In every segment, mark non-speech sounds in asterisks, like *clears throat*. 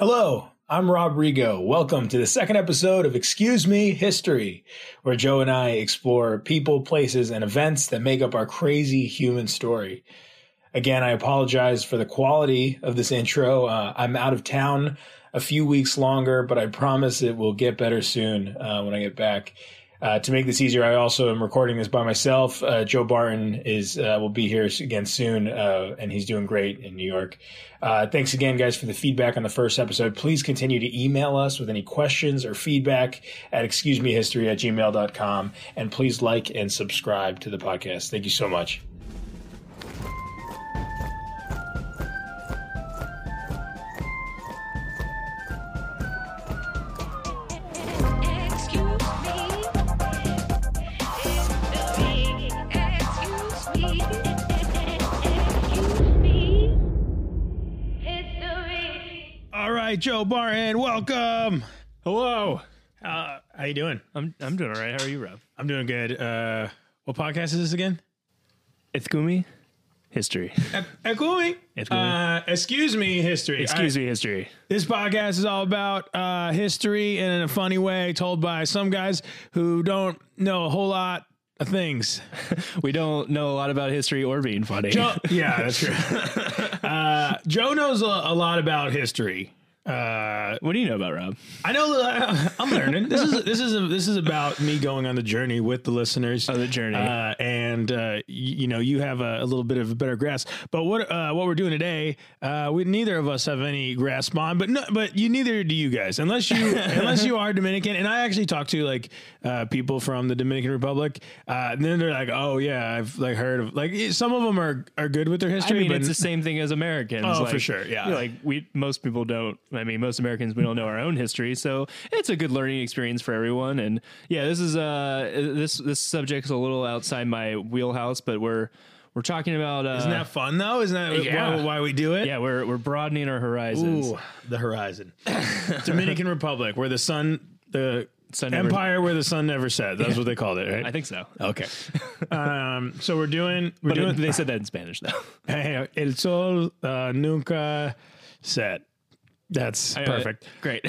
Hello, I'm Rob Rigo. Welcome to the second episode of Excuse Me History, where Joe and I explore people, places, and events that make up our crazy human story. Again, I apologize for the quality of this intro. Uh, I'm out of town a few weeks longer, but I promise it will get better soon uh, when I get back. Uh, to make this easier, I also am recording this by myself. Uh, Joe Barton is uh, will be here again soon, uh, and he's doing great in New York. Uh, thanks again, guys, for the feedback on the first episode. Please continue to email us with any questions or feedback at excusemehistory at gmail.com. And please like and subscribe to the podcast. Thank you so much. Joe Barton, welcome. Hello. Uh, how you doing? I'm I'm doing all right. How are you, Rob? I'm doing good. Uh, what podcast is this again? It's Gumi History. Ekumi. Uh, excuse me, history. Excuse me, history. This podcast is all about uh, history and in a funny way, told by some guys who don't know a whole lot of things. *laughs* We don't know a lot about history or being funny. Joe, yeah, that's true. *laughs* uh, Joe knows a, a lot about history. Uh, what do you know about Rob? I know that I'm learning. This is this is this is about me going on the journey with the listeners. Oh, the journey. uh, and uh, y- you know you have a, a little bit of a better grasp. But what uh, what we're doing today, uh, we neither of us have any grasp on. But no, but you neither do you guys, unless you *laughs* unless you are Dominican. And I actually talked to like uh, people from the Dominican Republic, uh, and then they're like, oh yeah, I've like heard of like some of them are are good with their I history. mean, but it's the same thing as Americans. Oh, like, for sure, yeah. you know, like we, most people don't. I mean, most Americans we don't know our own history, so it's a good learning experience for everyone. And yeah, this is uh this this subject's a little outside my wheelhouse, but we're we're talking about. Uh, isn't that fun though? Isn't that Yeah. why, why we do it? yeah, we're we're broadening our horizons. Ooh, the horizon. *laughs* Dominican Republic, where the sun, the Sun never- empire where the sun never set. That's what they called it, right? I think so. Okay. *laughs* um, so we're doing, we're But doing. they said that in Spanish though. *laughs* Hey, el sol uh, nunca set. That's perfect. Great.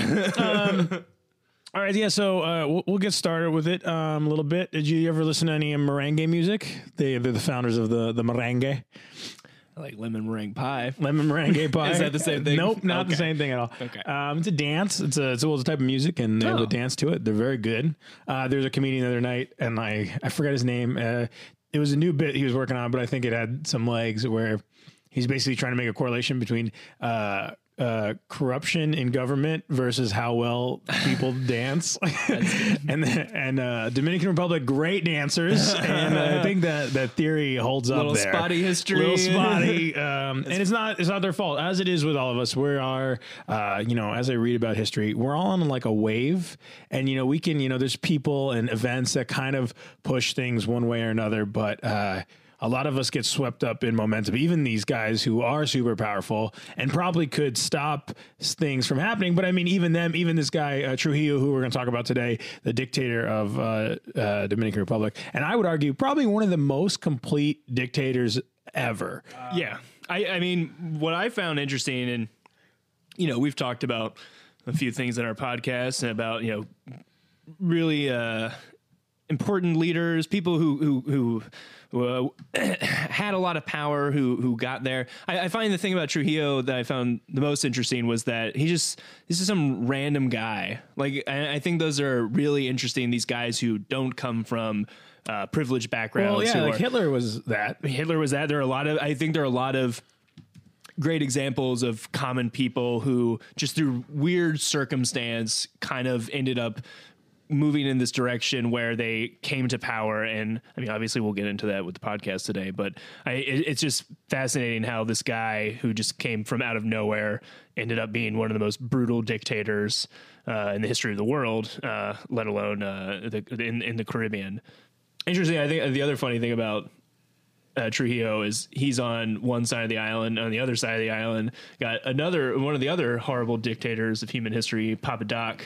All right, yeah. So uh, we'll, we'll get started with it um, a little bit. Did you ever listen to any merengue music? They, they're the founders of the the merengue, I like lemon meringue pie. lemon meringue *laughs* pie. Is that the same thing? Nope, not the same thing at all. Okay. Um, it's a dance. It's a it's a, well, it's a type of music, and they have Oh. a dance to it. They're very good. Uh, there's a comedian the other night, and I I forgot his name. Uh, it was a new bit he was working on, but I think it had some legs where he's basically trying to make a correlation between. Uh, uh, corruption in government versus how well people *laughs* dance, *laughs* and and uh, Dominican Republic great dancers, and uh, I think that that theory holds up Little there. spotty history. little spotty, *laughs* um, and it's not it's not their fault. As it is with all of us we are uh, you know as i read about history we're all on like a wave. And you know we can you know there's people and events that kind of push things one way or another but uh a lot of us get swept up in momentum. Even these guys who are super powerful and probably could stop things from happening. But I mean, even them, even this guy uh, Trujillo, who we're going to talk about today, the dictator of uh, uh, Dominican Republic, and I would argue probably one of the most complete dictators ever. yeah. I, I mean, what I found interesting, and, you know, we've talked about a few things in our podcast about, you know, really uh, important leaders, people who, who, who, uh, *clears throat* had a lot of power who who got there. I, I find the thing about Trujillo that I found the most interesting was that he just this is some random guy. Like I, I think those are really interesting. These guys who don't come from uh, privileged backgrounds. Well, yeah, like are- Hitler was that. Hitler was that. There are a lot of, I think there are a lot of great examples of common people who just through weird circumstance kind of ended up moving in this direction where they came to power and i mean obviously we'll get into that with the podcast today but I, it, it's just fascinating how this guy who just came from out of nowhere ended up being one of the most brutal dictators uh, in the history of the world uh, let alone uh, the, in, in the caribbean interesting i think the other funny thing about uh, Trujillo is he's on one side of the island. On the other side of the island, got another one of the other horrible dictators of human history, Papa Doc.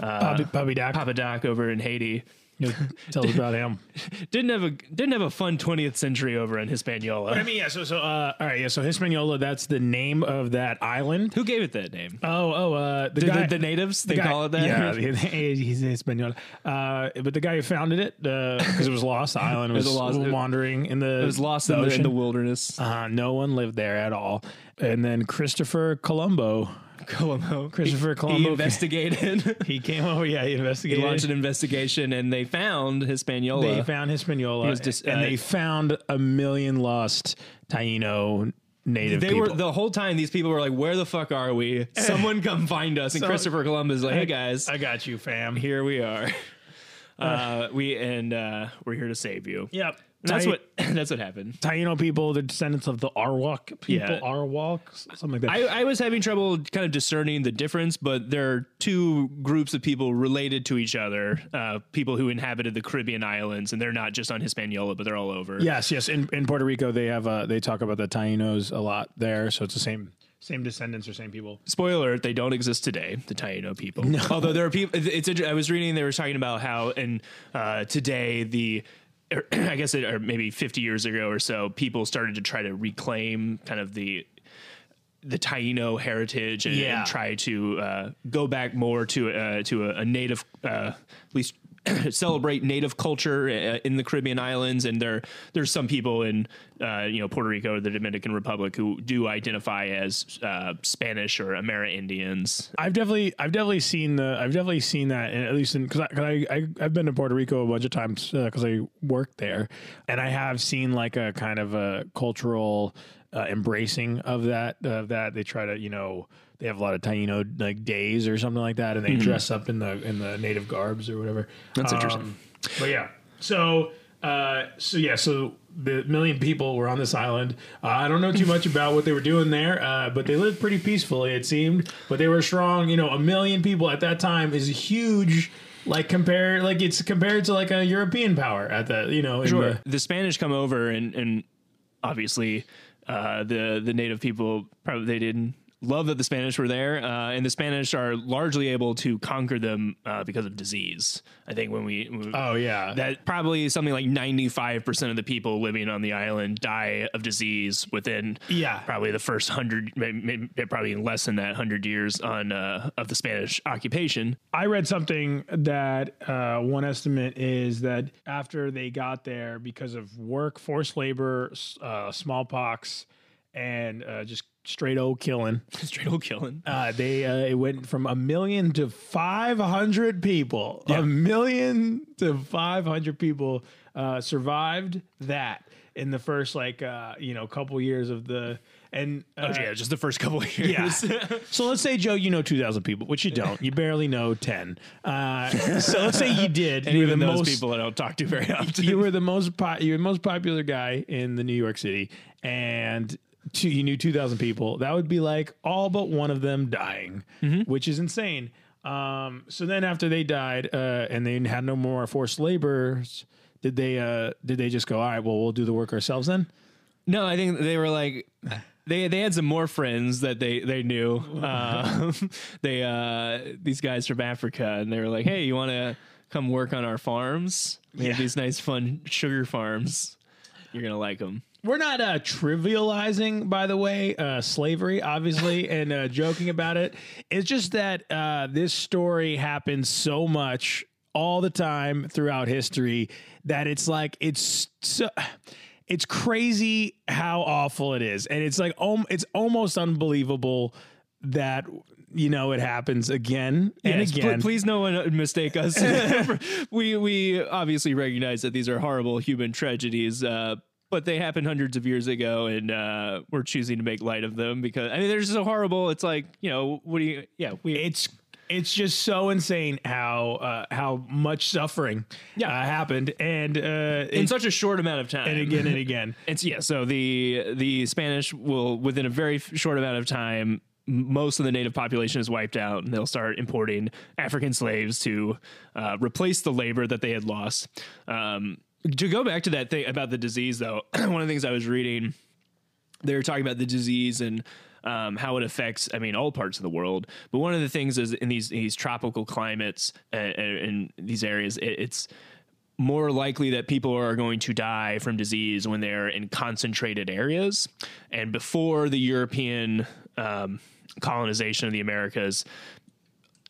Uh, Bobby, Doc. Papa Doc over in Haiti. You tell us about him. *laughs* didn't have a didn't have a fun 20th century over in Hispaniola. I mean, yeah. So, so, uh, all right, yeah. So, Hispaniola, that's the name of that island. Who gave it that name? Oh, oh, uh, the The, guy, the, the natives they the guy- call it that. Yeah, *laughs* he's Hispaniola. Uh, but the guy who founded it, because it was lost, the *laughs* island was, was lost- wandering in the. it was lost in the, in the wilderness. Uh, no one lived there at all. And then Christopher Colombo, Colombo. *laughs* Christopher He Colombo, investigated. *laughs* he came over. Yeah, he investigated. he launched an investigation, and they found Hispaniola. they found Hispaniola, dis- and uh, they found a million lost Taino native they people. were the whole time. These people were like, "Where the fuck are we? *laughs* Someone come find us!" And So- Christopher Columbus is like, "Hey guys, I got you, fam. here we are. Uh, we and uh, we're here to save you." Yep. That's what *clears throat* that's what happened. Taino people, the descendants of the Arawak people, Yeah. Arawak, something like that. I, I was having trouble kind of discerning the difference, but there are two groups of people related to each other. Uh, people who inhabited the Caribbean islands, and they're not just on Hispaniola, but they're all over. yes, yes. In, in Puerto Rico, they have uh, they talk about the Tainos a lot there, so it's the same same descendants or same people. Spoiler: alert, They don't exist today. The Taino people. No. Although there are people. It's. I was reading. They were talking about how, and uh, today the. *clears throat* I guess it, or maybe 50 years ago or so, people started to try to reclaim kind of the the Taino heritage and, Yeah. and try to uh, go back more to uh, to a, a native, uh, at least *clears throat* celebrate native culture uh, in the Caribbean islands. And there there's some people in uh, you know Puerto Rico or the Dominican Republic who do identify as uh, Spanish or Amerindians. I've definitely, I've definitely seen the, I've definitely seen that, at least in because I, I, I, I've been to Puerto Rico a bunch of times because I worked there, and I have seen like a kind of a cultural uh, embracing of that, of that. They try to, you know, they have a lot of Taino like days or something like that, and they dress up in the in the native garbs or whatever. That's interesting. Um, but yeah, so uh, so yeah, so the million people were on this island. Uh, I don't know too much about what they were doing there, uh, but they lived pretty peacefully, it seemed. But they were strong. You know, a million people at that time is huge. Like compared, like it's compared to like a European power at the, you know, in the- the Spanish come over and and obviously uh, the the native people probably they didn't love that the Spanish were there, uh, and the Spanish are largely able to conquer them uh, because of disease. I think when we, when oh yeah, that probably something like ninety five percent of the people living on the island die of disease within Yeah. probably the first hundred probably less than that hundred years on uh, of the Spanish occupation. I read something that uh, one estimate is that after they got there, because of work, forced labor, uh, smallpox, and uh, just straight old killing, *laughs* Straight old killing. uh, they uh, it went from a million to five hundred people. A million to five hundred people uh, survived that in the first like uh, you know couple years of the and uh, Oh yeah, just the first couple of *laughs* years. yeah. so let's say Joe, you know two thousand people, which you don't. You barely know ten. Uh, so let's say you did. *laughs* and you were the those most. people I don't talk to very often. you were the most. Po- you were the most popular guy in the New York City, and two, you knew two thousand people. That would be like all but one of them dying, which is insane. Um, so then after they died, uh, and they had no more forced laborers. Did they? Uh, did they just go? All right. Well, we'll do the work ourselves then. No, I think they were like they they had some more friends that they they knew. Um, *laughs* they uh, these guys from Africa, and they were like, "Hey, you want to come work on our farms? We have these nice, fun sugar farms. You're gonna like them." We're not uh, trivializing, by the way, uh, slavery, obviously, *laughs* and uh, joking about it. It's just that uh, this story happens so much all the time throughout history that it's like it's so. It's crazy how awful it is, and it's like um, it's almost unbelievable that you know it happens again and Yes, pl- again. please, no one mistake us. *laughs* *laughs* we we obviously recognize that these are horrible human tragedies. Uh, but they happened hundreds of years ago, and uh, we're choosing to make light of them because I mean they're just so horrible. It's like you know, what do you? Yeah, we it's it's just so insane how uh, how much suffering Yeah. uh, happened and uh, in it- such a short amount of time. and again and again. *laughs* It's yeah. So the the Spanish will within a very short amount of time. Most of the native population is wiped out, and they'll start importing African slaves to uh, replace the labor that they had lost. Um, to go back to that thing about the disease, though, *clears throat* one of the things I was reading, they were talking about the disease and um, how it affects, I mean, all parts of the world. But one of the things is in these these tropical climates uh, in these areas, it, it's more likely that people are going to die from disease when they're in concentrated areas. And before the European um, colonization of the Americas,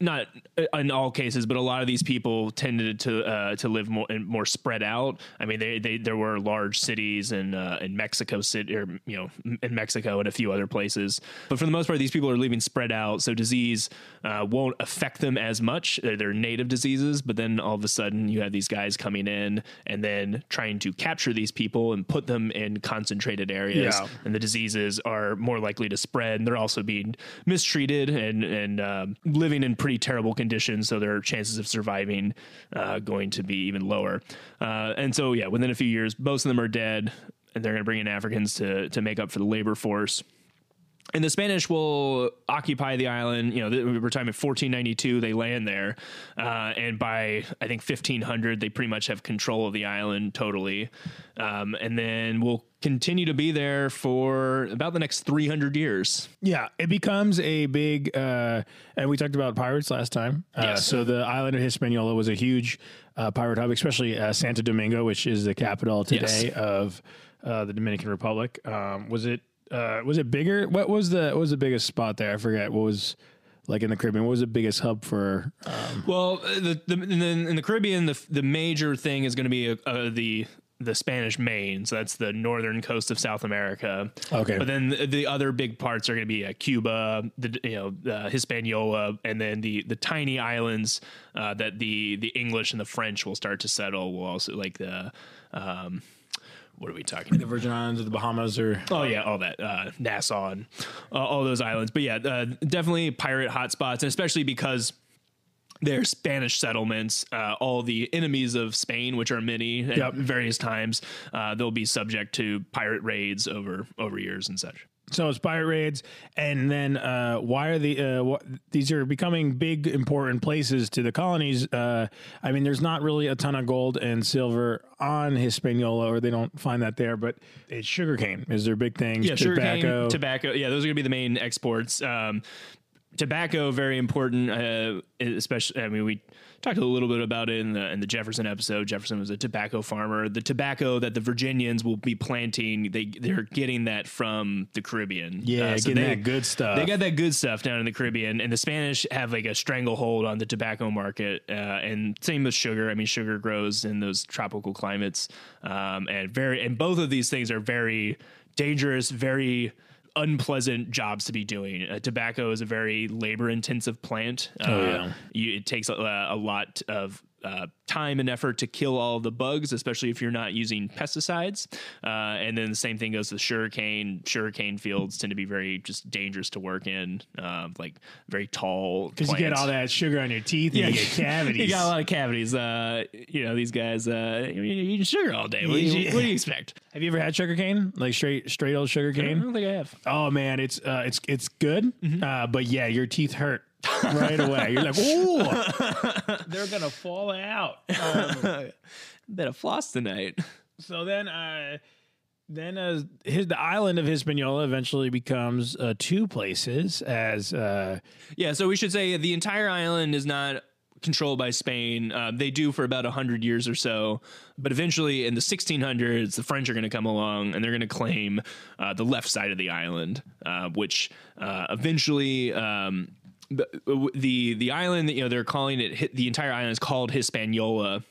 not in all cases, but a lot of these people tended to uh, to live more more spread out. I mean, they, they there were large cities in uh, in Mexico City, or you know, in Mexico and a few other places. But for the most part, these people are living spread out, so disease uh, won't affect them as much. They're, they're, native diseases, but then all of a sudden, you have these guys coming in and then trying to capture these people and put them in concentrated areas, yeah. and the diseases are more likely to spread. And they're also being mistreated and and um, living in pretty pretty terrible conditions, so their chances of surviving uh, going to be even lower. Uh, and so, yeah, within a few years, most of them are dead, and they're going to bring in Africans to to make up for the labor force and the Spanish will occupy the island. You know, we're talking about 1492. They land there, uh, and by I think 1500, they pretty much have control of the island totally. Um, and then we'll continue to be there for about the next 300 years. Yeah, it becomes a big. Uh, and we talked about pirates last time. Uh, yes. So the island of Hispaniola was a huge uh, pirate hub, especially uh, Santo Domingo, which is the capital today yes. of uh, the Dominican Republic. Um, was it? Uh, was it bigger? What was the what was the biggest spot there? I forget. What was like in the Caribbean? What was the biggest hub for? Um, well, the, the in, the, in the Caribbean, the the major thing is going to be uh, uh, the the Spanish Main, so that's the northern coast of South America. Okay, but then the, the other big parts are going to be uh, Cuba, the you know the Hispaniola, and then the the tiny islands uh, that the the English and the French will start to settle. Will also like the um, what are we talking? The Virgin Islands or the Bahamas or oh yeah, all that uh, Nassau and uh, all those islands. But yeah, uh, definitely pirate hotspots, and especially because they're Spanish settlements. Uh, all the enemies of Spain, which are many at yep. various times, uh, they'll be subject to pirate raids over over years and such. So it's pirate raids, and then uh, why are the uh, wh- these are becoming big important places to the colonies? Uh, I mean, there's not really a ton of gold and silver on Hispaniola, or they don't find that there. But it's sugarcane is their big thing. Yeah, tobacco, tobacco. Yeah, those are going to be the main exports. Um, tobacco very important, uh, especially. I mean, we talked a little bit about it in the in the Jefferson episode. Jefferson was a tobacco farmer. The tobacco that the Virginians will be planting, they they're getting that from the Caribbean. Yeah, uh, so getting they, that good stuff. They got that good stuff down in the Caribbean, and the Spanish have like a stranglehold on the tobacco market. Uh, and same with sugar. I mean, sugar grows in those tropical climates, um, and very and both of these things are very dangerous, very unpleasant jobs to be doing. Uh, tobacco is a very labor intensive plant. Uh, oh, yeah. You, it takes a, a lot of uh, time and effort to kill all the bugs, especially if you're not using pesticides. Uh, and then the same thing goes with sugarcane. Sugarcane fields tend to be very just dangerous to work in, uh, like very tall. Because you get all that sugar on your teeth. yeah, you get cavities. *laughs* you got a lot of cavities. Uh, you know these guys. Uh, you eat sugar all day. What do, you, what do you expect? Have you ever had sugarcane? Like straight straight old sugarcane? I don't think I have. Oh man, it's uh, it's it's good. Mm-hmm. but yeah, your teeth hurt *laughs* right away. You're like, oh, they're gonna fall out. Um, *laughs* Better floss tonight. So then, uh, then uh, his the island of Hispaniola eventually becomes uh, two places. As uh, yeah, so we should say the entire island is not controlled by Spain. Uh, they do for about 100 years or so. But eventually, in the 1600s, the French are going to come along and they're going to claim uh, the left side of the island, uh, which uh, eventually. Um, the the island that you know they're calling it the entire island is called Hispaniola,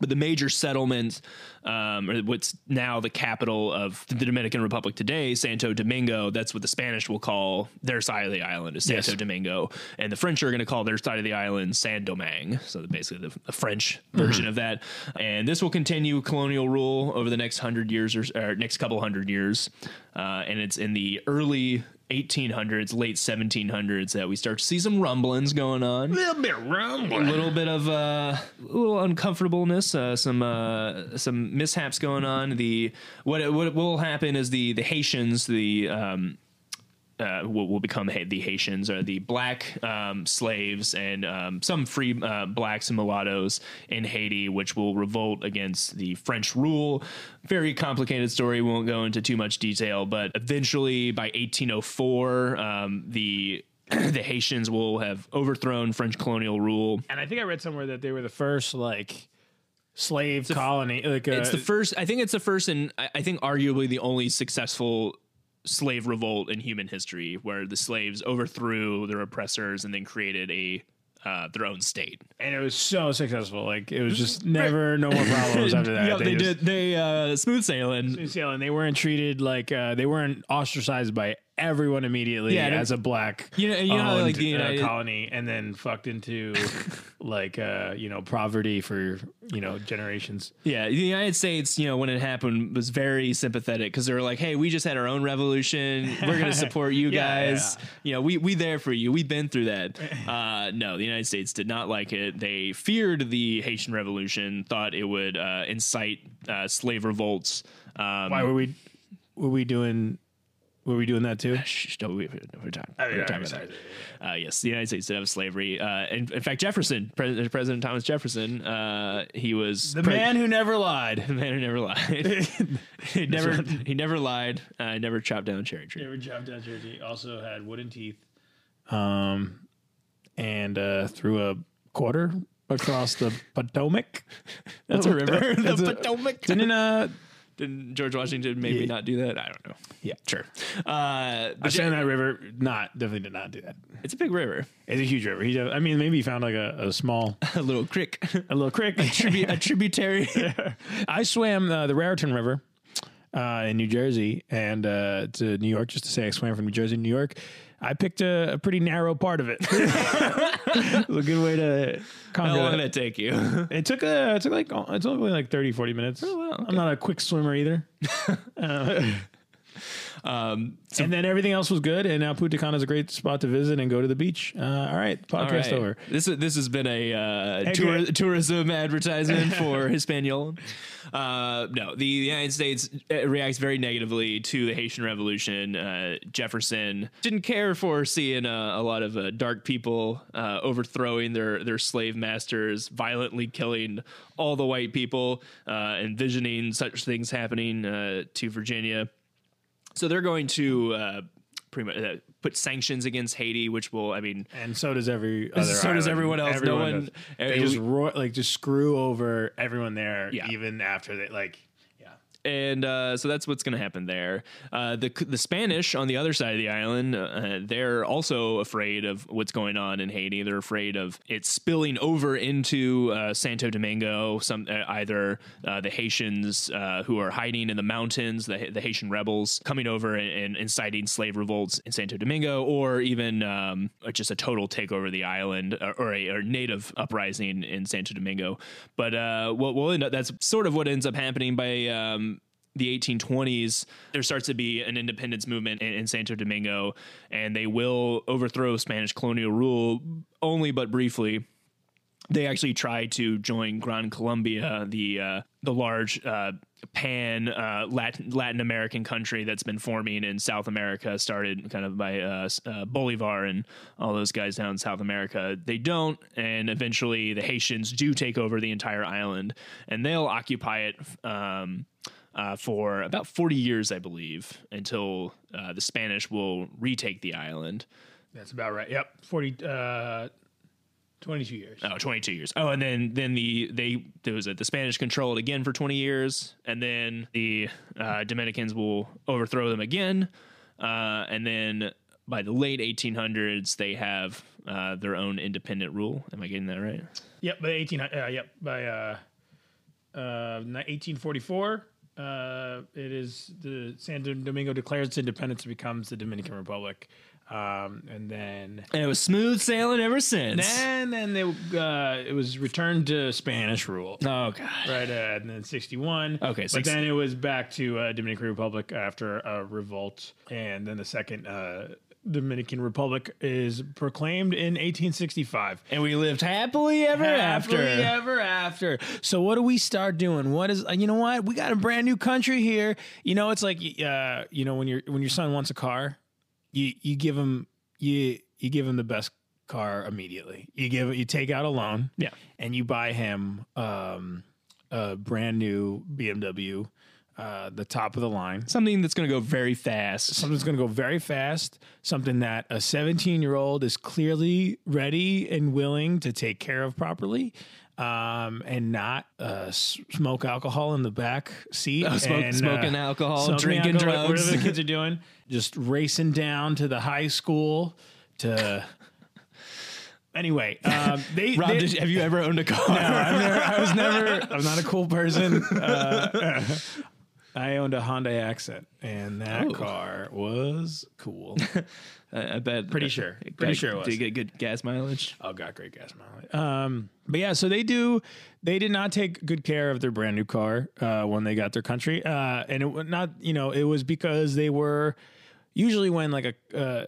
but the major settlement, um, or what's now the capital of the Dominican Republic today, Santo Domingo, that's what the Spanish will call their side of the island is Santo yes. Domingo, and the French are going to call their side of the island Saint Domingue. So basically the, the French version mm-hmm. of that, and this will continue colonial rule over the next hundred years or, or next couple hundred years, uh, and it's in the early 1800s, late 1700s that we start to see some rumblings going on. A little bit rumbling. A little bit of uh, a little uncomfortableness, uh, some uh, some mishaps going on. The what what will happen is the the Haitians, the um, uh, will, will, become the Haitians or the black um, slaves and um, some free uh, blacks and mulattoes in Haiti, which will revolt against the French rule. Very complicated story. Won't go into too much detail, but eventually by 1804, um, the *clears throat* the Haitians will have overthrown French colonial rule. And I think I read somewhere that they were the first like slave colony. Like uh, It's the first. I think it's the first, and I I think arguably the only successful slave revolt in human history, where the slaves overthrew their oppressors and then created a uh, their own state. and it was so successful. Like it was just never no more problems after *laughs* that. yeah, they, just- did. They uh, smooth sailing. New Zealand, they weren't treated like uh, they weren't ostracized by everyone immediately Yeah, as a black You know- you know owned, like, the uh, colony and then fucked into *laughs* like uh, you know poverty for you know generations. Yeah, the United States, you know, when it happened, was very sympathetic because they were like, "Hey, we just had our own revolution. We're going *laughs* to support you Yeah, guys. You know, we we there for you. We've been through that." *laughs* Uh, no, the United States did not like it. They feared the Haitian Revolution, thought it would uh, incite uh, slave revolts. Um, Why were we were we doing were we doing that too? *laughs* Shh, don't we, we're talking, Oh, yeah, we're talking about that. Uh, yes, the United States did have slavery. Uh, in, in fact, Jefferson, President, President Thomas Jefferson, uh, he was The pre- man who never lied. *laughs* the man who never lied. *laughs* he never he never lied. Uh, never chopped down a cherry tree. Never chopped down jersey. Also had wooden teeth. Um, and uh, threw a quarter across the Potomac. That's a river. the That's a- Potomac. Didn't uh, Didn't George Washington maybe Yeah. not do that? I don't know. Yeah. sure. Uh, stand that river. Not definitely did not do that. it's a big river. It's a huge river. He, I mean, maybe he found like a, a small, *laughs* a little creek, a little creek. Tribu- a tributary. *laughs* I swam uh, the Raritan River uh, in New Jersey and uh, to New York, just to say I swam from New Jersey to New York. I picked a, a pretty narrow part of it. *laughs* it was a good way to conquer How long did that take you? *laughs* It took a, it took like it's only like 30, 40 minutes. Oh, wow, I'm not a quick swimmer either. Uh, *laughs* Um, and then everything else was good. And now Punta Cana is a great spot to visit and go to the beach. Uh, all right, podcast all right. over. This this has been a uh, tour, tourism advertisement *laughs* for Hispaniola. Uh, no, the United States uh, reacts very negatively to the Haitian Revolution. Uh, Jefferson didn't care for seeing uh, a lot of uh, dark people uh, overthrowing their their slave masters, violently killing all the white people, uh, envisioning such things happening uh, to Virginia. So they're going to uh, pretty much uh, put sanctions against Haiti, which will, I mean, And so does every *laughs* other. So does everyone else. No one- does. They just ro- like just screw over everyone there, Yeah. even after they like. And uh, so that's what's going to happen there. Uh, the the Spanish on the other side of the island, uh, they're also afraid of what's going on in Haiti. They're afraid of it spilling over into uh, Santo Domingo. Some uh, either uh, the Haitians who are hiding in the mountains, the, the Haitian rebels coming over and, inciting slave revolts in Santo Domingo, or even um, just a total takeover of the island or, or a or native uprising in Santo Domingo. But what will end up that's sort of what ends up happening by. Um, the 1820s, there starts to be an independence movement in, in Santo Domingo, and they will overthrow Spanish colonial rule only but briefly. They actually try to join Gran Colombia, the uh, the large uh, pan uh, Latin, Latin American country that's been forming in South America, started kind of by uh, uh, Bolivar and all those guys down in South America. They don't, and eventually the Haitians do take over the entire island, and they'll occupy it. Um, uh, for about 40 years, I believe, until uh, the Spanish will retake the island. That's about right. Yep. 40, uh, 22 years. Oh, 22 years. Oh, and then then the they there was a, the Spanish control it again for 20 years, and then the uh, Dominicans will overthrow them again, uh, and then by the late 1800s they have uh, their own independent rule. Am I getting that right? Yep. By 18, uh, yep. By, uh, uh, 1844, uh, it is the Santo Domingo declares its independence and becomes the Dominican Republic. Um, and then And it was smooth sailing ever since. and then they, uh, it was returned to Spanish rule. Oh God. Right, uh, and then 61. Okay, but 60. then it was back to uh, Dominican Republic after a revolt, and then the second uh, Dominican Republic is proclaimed in 1865. And we lived happily ever after. Happily ever after. So what do we start doing? What is you know what? We got a brand new country here. You know, it's like uh, you know when your when your son wants a car, you you give him you you give him the best car immediately. You give you take out a loan, Yeah. and you buy him um, a brand new BMW, uh, the top of the line. Something that's going to go very fast. Something's going to go very fast. Something that a 17 year old is clearly ready and willing to take care of properly. um, and not uh, smoke alcohol in the back seat. Oh, smoke- and, smoking alcohol, smoking drinking alcohol, drugs. Whatever the kids *laughs* are doing, just racing down to the high school to. Anyway, um, *laughs* they, Rob, they- did you- have you ever owned a car? I've never, I was never. *laughs* I'm not a cool person. Uh, I owned a Honda Accent, and that Oh. car was cool. *laughs* I I bet. Pretty sure. Pretty sure it was. Did you get good gas mileage? Oh, got great gas mileage. Um, but yeah, so they do. They did not take good care of their brand new car uh, when they got their country, uh, and it was not. You know, it was because they were usually when like a. Uh,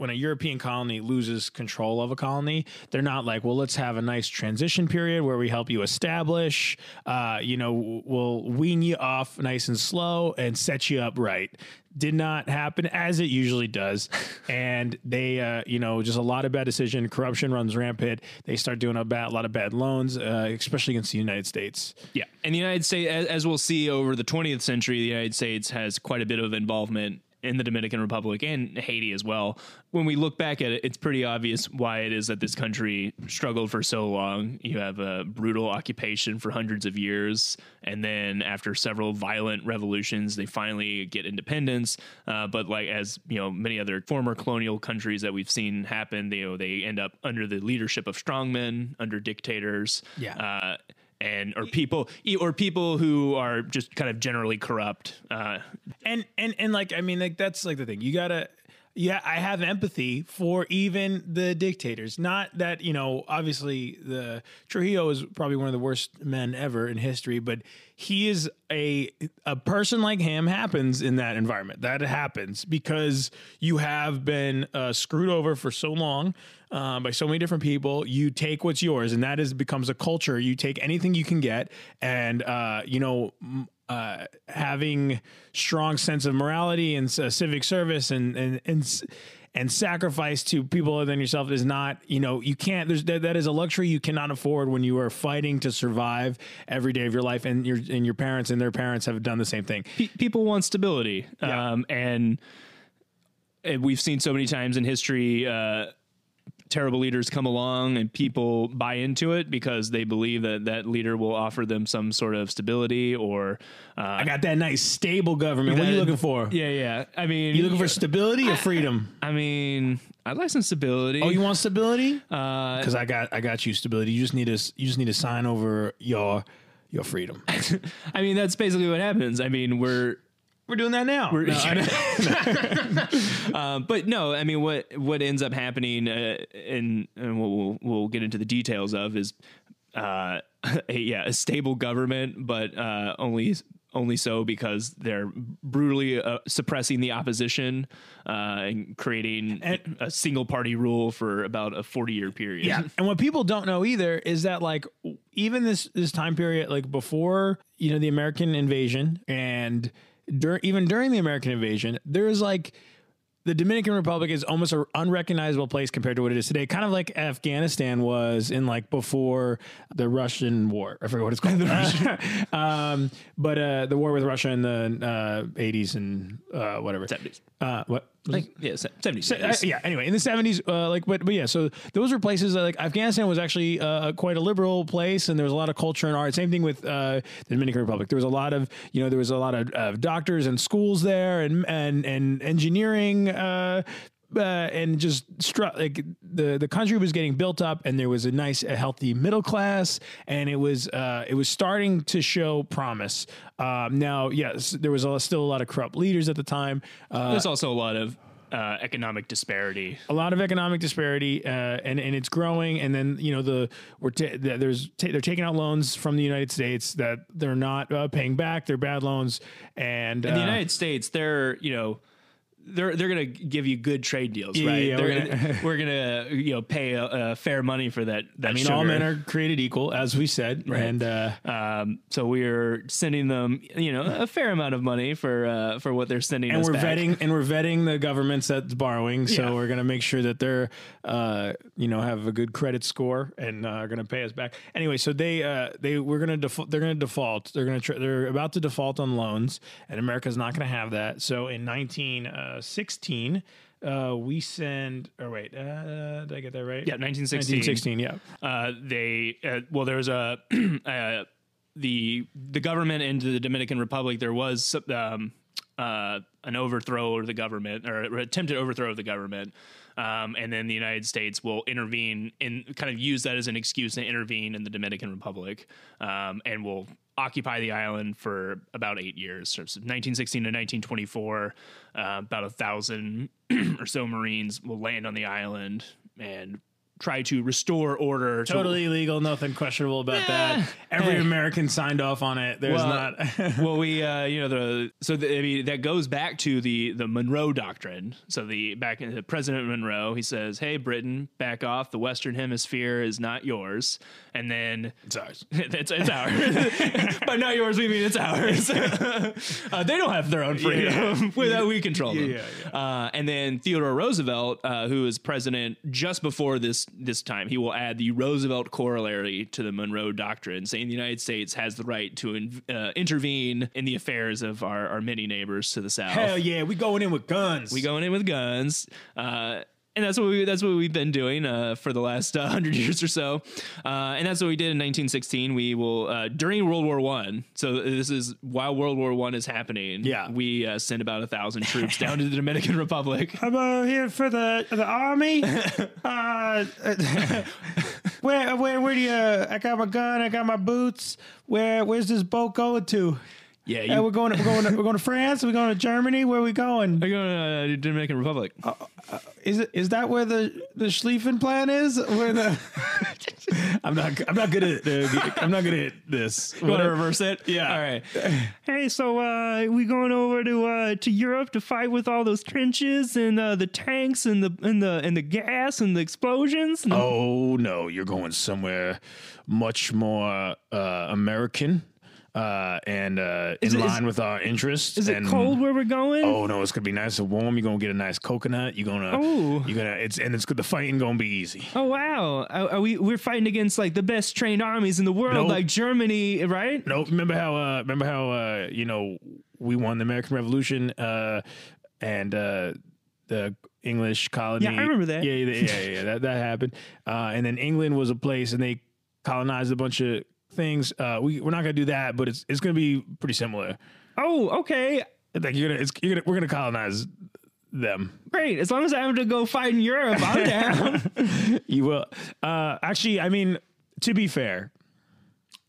when a European colony loses control of a colony, they're not like, well, let's have a nice transition period where we help you establish. Uh, you know, we'll wean you off nice and slow and set you up right. Did not happen as it usually does, *laughs* and they, uh, you know, just a lot of bad decision. Corruption runs rampant. They start doing a bad, a lot of bad loans, uh, especially against the United States. Yeah, and the United States, as, as we'll see over the 20th century, the United States has quite a bit of involvement in the Dominican Republic and Haiti as well. When we look back at it, it's pretty obvious why it is that this country struggled for so long. You have a brutal occupation for hundreds of years, and then after several violent revolutions, they finally get independence. Uh, but like as you know, many other former colonial countries that we've seen happen, they you know, they end up under the leadership of strongmen, under dictators. Yeah. Uh, and or people or people who are just kind of generally corrupt. Uh, and and and like I mean, like that's like the thing. You gotta. Yeah, I have empathy for even the dictators. Not that you know, obviously, the Trujillo is probably one of the worst men ever in history, but he is a a person like him happens in that environment. That happens because you have been uh, screwed over for so long uh, by so many different people. You take what's yours, and that is becomes a culture. You take anything you can get, and uh, you know. uh, having strong sense of morality and uh, civic service and and and and sacrifice to people other than yourself is not you know you can't there's that, that is a luxury you cannot afford when you are fighting to survive every day of your life and your and your parents and their parents have done the same thing pe- people want stability, um, and, and we've seen so many times in history. Uh, terrible leaders come along and people buy into it because they believe that that leader will offer them some sort of stability or uh, I got that nice stable government. What are you looking for? Yeah yeah. I mean you looking for stability or freedom? I mean i'd like some stability. Oh you want stability? Uh, because I got I got you stability. You just need to you just need to sign over your your freedom. *laughs* I mean that's basically what happens. I mean we're we're doing that now No. Um, *laughs* but no, I mean, what what ends up happening, uh, and and what we'll we'll get into the details of is, uh, *laughs* a, yeah, a stable government, but uh, only only so because they're brutally uh, suppressing the opposition uh, and creating And- a single party rule for about a forty year period. Yeah, *laughs* and what people don't know either is that like even this this time period, like before you know the American invasion, and dur- even during the American invasion, there is like the Dominican Republic is almost an unrecognizable place compared to what it is today. Kind of like Afghanistan was in like before the Russian war. I forget what it's called. *laughs* *laughs* um, but uh, the war with Russia in the uh, 80s and uh, whatever. 70s. Uh, what? Like, yeah, seventies. Uh, yeah. Anyway, in the seventies, uh, like, but but yeah. So those were places that, like Afghanistan was actually uh, quite a liberal place, and there was a lot of culture and art. Same thing with uh, the Dominican Republic. There was a lot of you know there was a lot of uh, doctors and schools there, and and and engineering. Uh, and just like the the country was getting built up, and there was a nice, a healthy middle class, and it was uh, it was starting to show promise. Um, now, yes, there was a, still a lot of corrupt leaders at the time. Uh, There's also a lot of uh, economic disparity. a lot of economic disparity, uh, and and it's growing. And then you know the we're ta- there's ta- they're taking out loans from the United States that they're not uh, paying back. They're bad loans, and In the uh, United States, they're you know they're they're gonna give you good trade deals, right? yeah, they're we're gonna, *laughs* we're gonna you know pay a, a fair money for that. that I mean, sugar. all men are created equal, as we said, and uh, Um, so we're sending them, you know, a fair amount of money for uh, for what they're sending and us we're back. vetting and we're vetting the governments that's borrowing. So Yeah. we're gonna make sure that they're uh, you know have a good credit score and uh, are gonna pay us back. Anyway, so they uh, they we're gonna default. They're gonna default. They're gonna tr- they're about to default on loans, and America's not gonna have that. So in 1916. uh, we send. Or wait, uh, did I get that right? Yeah, 1916. 1916. Yeah. uh, they uh, well there was a *clears throat* uh, the the government in the Dominican Republic there was um, uh, an overthrow of the government or attempted overthrow of the government um, and then the United States will intervene and kind of use that as an excuse to intervene in the Dominican Republic um, and will occupy the island for about eight years so 1916 to 1924 uh, about a thousand *clears throat* or so marines will land on the island and try to restore order to- Totally legal, nothing questionable about that. Every Hey. American signed off on it. There's Well, not. *laughs* well, we, uh, you know, the so the, I mean that goes back to the the Monroe Doctrine. So the back in the President Monroe, he says, "Hey, Britain, back off. The Western Hemisphere is not yours." And then it's ours. *laughs* it's, it's ours. *laughs* By not yours, we mean it's ours. uh, they don't have their own freedom. Without we control them. Yeah, Uh, and then Theodore Roosevelt, uh, who was president just before this this time, he will add the Roosevelt corollary to the Monroe Doctrine, saying the United States has the right to in, uh, intervene in the affairs of our, our many neighbors to the south. Hell yeah, we going in with guns. We going in with guns. Uh, and that's what we that's what we've been doing uh, for the last uh, *laughs* hundred years or so, uh, and that's what we did in 1916. We will uh, during World War One. So this is while World War One is happening. Yeah. we uh, sent about a thousand troops down to the Dominican *laughs* Republic. I'm uh, here for the the army. *laughs* uh, where where where do you? I got my gun. I got my boots. Where where's this boat going to? Yeah, Uh, we're going. To, we're going. To, we're going to France. We're going to Germany. Where are we going? Are you going to uh, Dominican Republic? Is it? Is that where the the Schlieffen plan is? Where the? *laughs* I'm not. I'm not good at. The, I'm not good at this. you want to reverse it? Yeah. All right. Hey, so uh, we going over to uh, to Europe to fight with all those trenches and uh, the tanks and the and the and the gas and the explosions. And Oh no, you're going somewhere much more uh, American uh, and uh, in it- is- line with our interests. Is it cold where we're going? Oh no, it's gonna be nice and warm. You're gonna get a nice coconut. You're gonna. Oh. You're gonna. It's and it's good. The fighting gonna be easy. Oh wow! Are, are we we're fighting against like the best trained armies in the world, Nope. like Germany, right? No, remember how? Uh, remember how? Uh, you know, we won the American Revolution, uh, and uh, the English colony. Yeah, I remember that. Yeah, yeah, yeah, yeah, that that happened. Uh, and then England was a place, and they colonized a bunch of things. Uh, we we're not gonna do that, but it's it's gonna be pretty similar. Oh, okay, Like you're gonna, it's you're gonna, we're gonna colonize them. great. As long as I have to go fight in Europe, I'm *laughs* down. You will. Uh, actually, I mean, to be fair,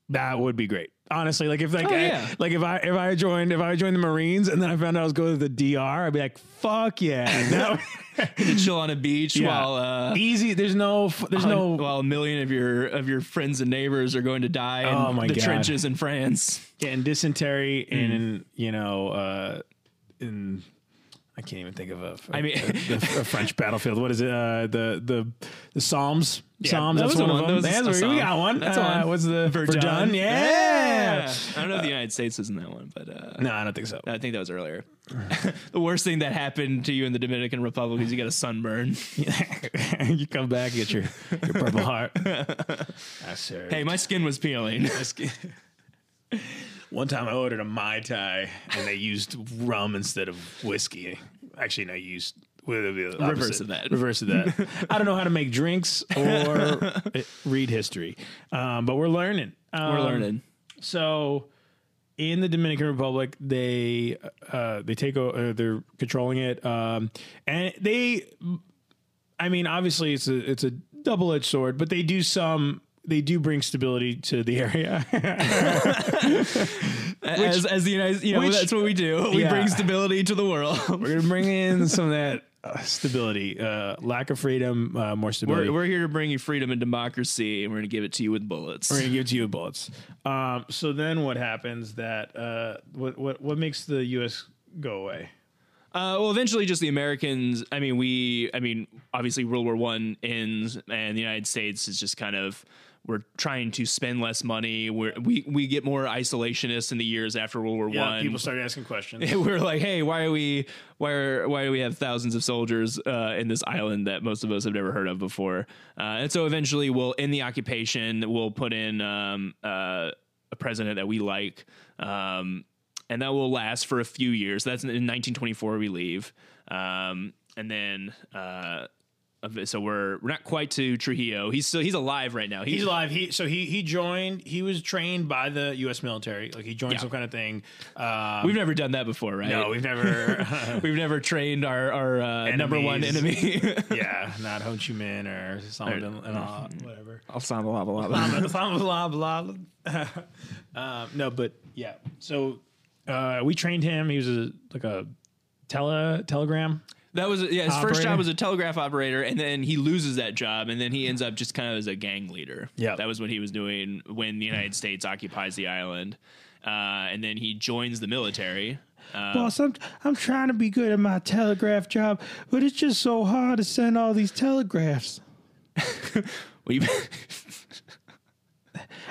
that would be great. Honestly, like if like Oh, I- yeah. like if I if I joined if I joined the Marines and then I found out I was going to the DR, I'd be like, fuck yeah, *laughs* That- to chill on a beach yeah. while uh, easy. There's no there's no *laughs* while a million of your of your friends and neighbors are going to die in Oh, my the God. trenches in France. getting dysentery Mm. in you know uh, in. I can't even think of a. I mean- a, a French *laughs* battlefield. What is it? Uh, the the the Psalms. Psalms. that That's was one of them. That was a we got one. That's uh, one. What's the Verdun. Verdun? Yeah. I don't know if the United States is in that one, but uh, No, I don't think so. I think that was earlier. *laughs* the worst thing that happened to you in the Dominican Republic is you got a sunburn. *laughs* you come back, get your, your purple heart. Hey, my skin was peeling. One time I ordered a Mai Tai and they used rum instead of whiskey. Actually, no, you used would be the Reverse of that. Reverse of that. *laughs* I don't know how to make drinks or *laughs* read history, um, but we're learning. Um, We're learning. So, in the Dominican Republic, they uh, they take o- uh, they're controlling it, um, and they, I mean, obviously it's a it's a double edged sword, but they do some. They do bring stability to the area. *laughs* as, as the United, you know, which- that's what we do. *laughs* We Yeah. bring stability to the world. *laughs* We're gonna bring in some of that uh, stability, uh, lack of freedom, uh, more stability. We're, we're here to bring you freedom and democracy, and we're going to give it to you with bullets. We're gonna give it to you with bullets. Um, so then, what happens? That uh, what what what makes the U.S. go away? Uh, well, eventually, just the Americans. I mean, we. I mean, obviously, World War One ends, and the United States is just kind of. We're trying to spend less money. We're, we we get more isolationist in the years after World War Yeah, One. people started asking questions. *laughs* we're like, hey, why are we why are why do we have thousands of soldiers uh, in this island that most of us have never heard of before? Uh, and so eventually, we'll end the occupation. We'll put in um, uh, a president that we like, um, and that will last for a few years. That's in 1924 we leave. Um, and then uh, so we're we're not quite to Trujillo. He's still he's alive right now. He's alive. He so he he joined. He was trained by the U.S. military. Like he joined Yeah. some kind of thing. Um, We've never done that before, right? no, we've never. *laughs* we've never trained our our uh, number one enemy. *laughs* yeah, *laughs* not Ho Chi Minh or Osama bin Laden, whatever. blah, blah, Osama blah blah blah. um, no, but yeah. So uh, we trained him. He was a, like a tele telegram. That was yeah. His first Operator? job was a telegraph operator, and then he loses that job, and then he ends up just kind of as a gang leader. Yeah. that was what he was doing when the United States occupies the island, uh, and then he joins the military. Uh, Boss, I'm I'm trying to be good at my telegraph job, but it's just so hard to send all these telegraphs. *laughs* you- *laughs*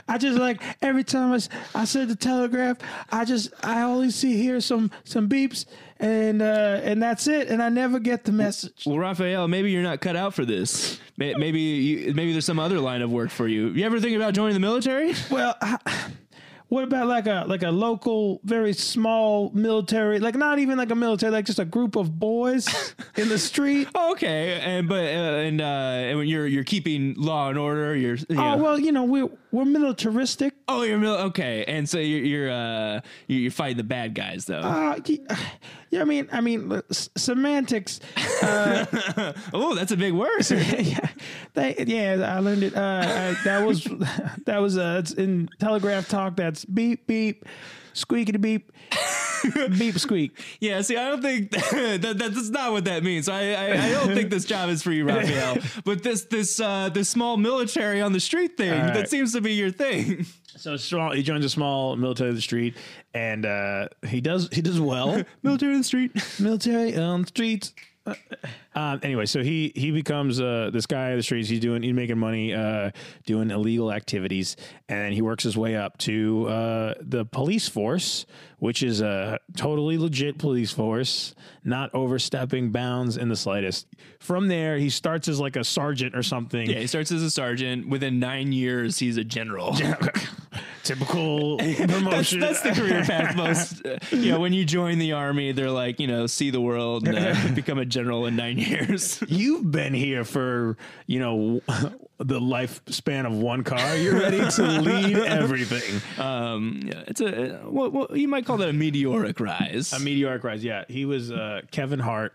I just like every time I, I send the telegraph, I just I only see here some some beeps and uh, and that's it, and I never get the message. well, Rafael, maybe you're not cut out for this. May- Maybe you, maybe there's some other line of work for you. You ever think about joining the military? Well, I, what about like a like a local, very small military, like not even like a military, like just a group of boys in the street? Oh, *laughs* okay, and but uh, and uh, and when you're you're keeping law and order, you're you Oh know- well, you know we're we're militaristic. oh you're mil- okay, and so you're you're uh you're you're fighting the bad guys though. Uh, *sighs* yeah, I mean, I mean, semantics. *laughs* oh, that's a big word. *laughs* yeah, they, yeah, I learned it. Uh, uh, that was that was uh, it's in telegraph talk. That's beep beep, squeaky beep, *laughs* beep squeak. Yeah, see, I don't think *laughs* that, that's not what that means. I, I I don't think this job is for you, Rafael. *laughs* But this this uh this small military on the street thing right. that seems to be your thing. So small. He joins a small military of the street, and uh, he does he does well. military on the street. military on the streets. Um, anyway, so he he becomes uh, this guy on the streets. He's doing he's making money uh, doing illegal activities, and he works his way up to uh, the police force, which is a totally legit police force, not overstepping bounds in the slightest. From there, he starts as like a sergeant or something. Yeah, he starts as a sergeant. Within nine years, he's a general. *laughs* Typical *laughs* That's, promotion. that's the career path most. Uh, you know, when you join the army, they're like, you know, see the world, and, uh, *laughs* become a general in nine years. You've been here for, you know, the lifespan of one car. You're ready to *laughs* lead everything. Um, yeah, it's a what, what you might call that a meteoric rise. A meteoric rise. Yeah. He was uh, Kevin Hart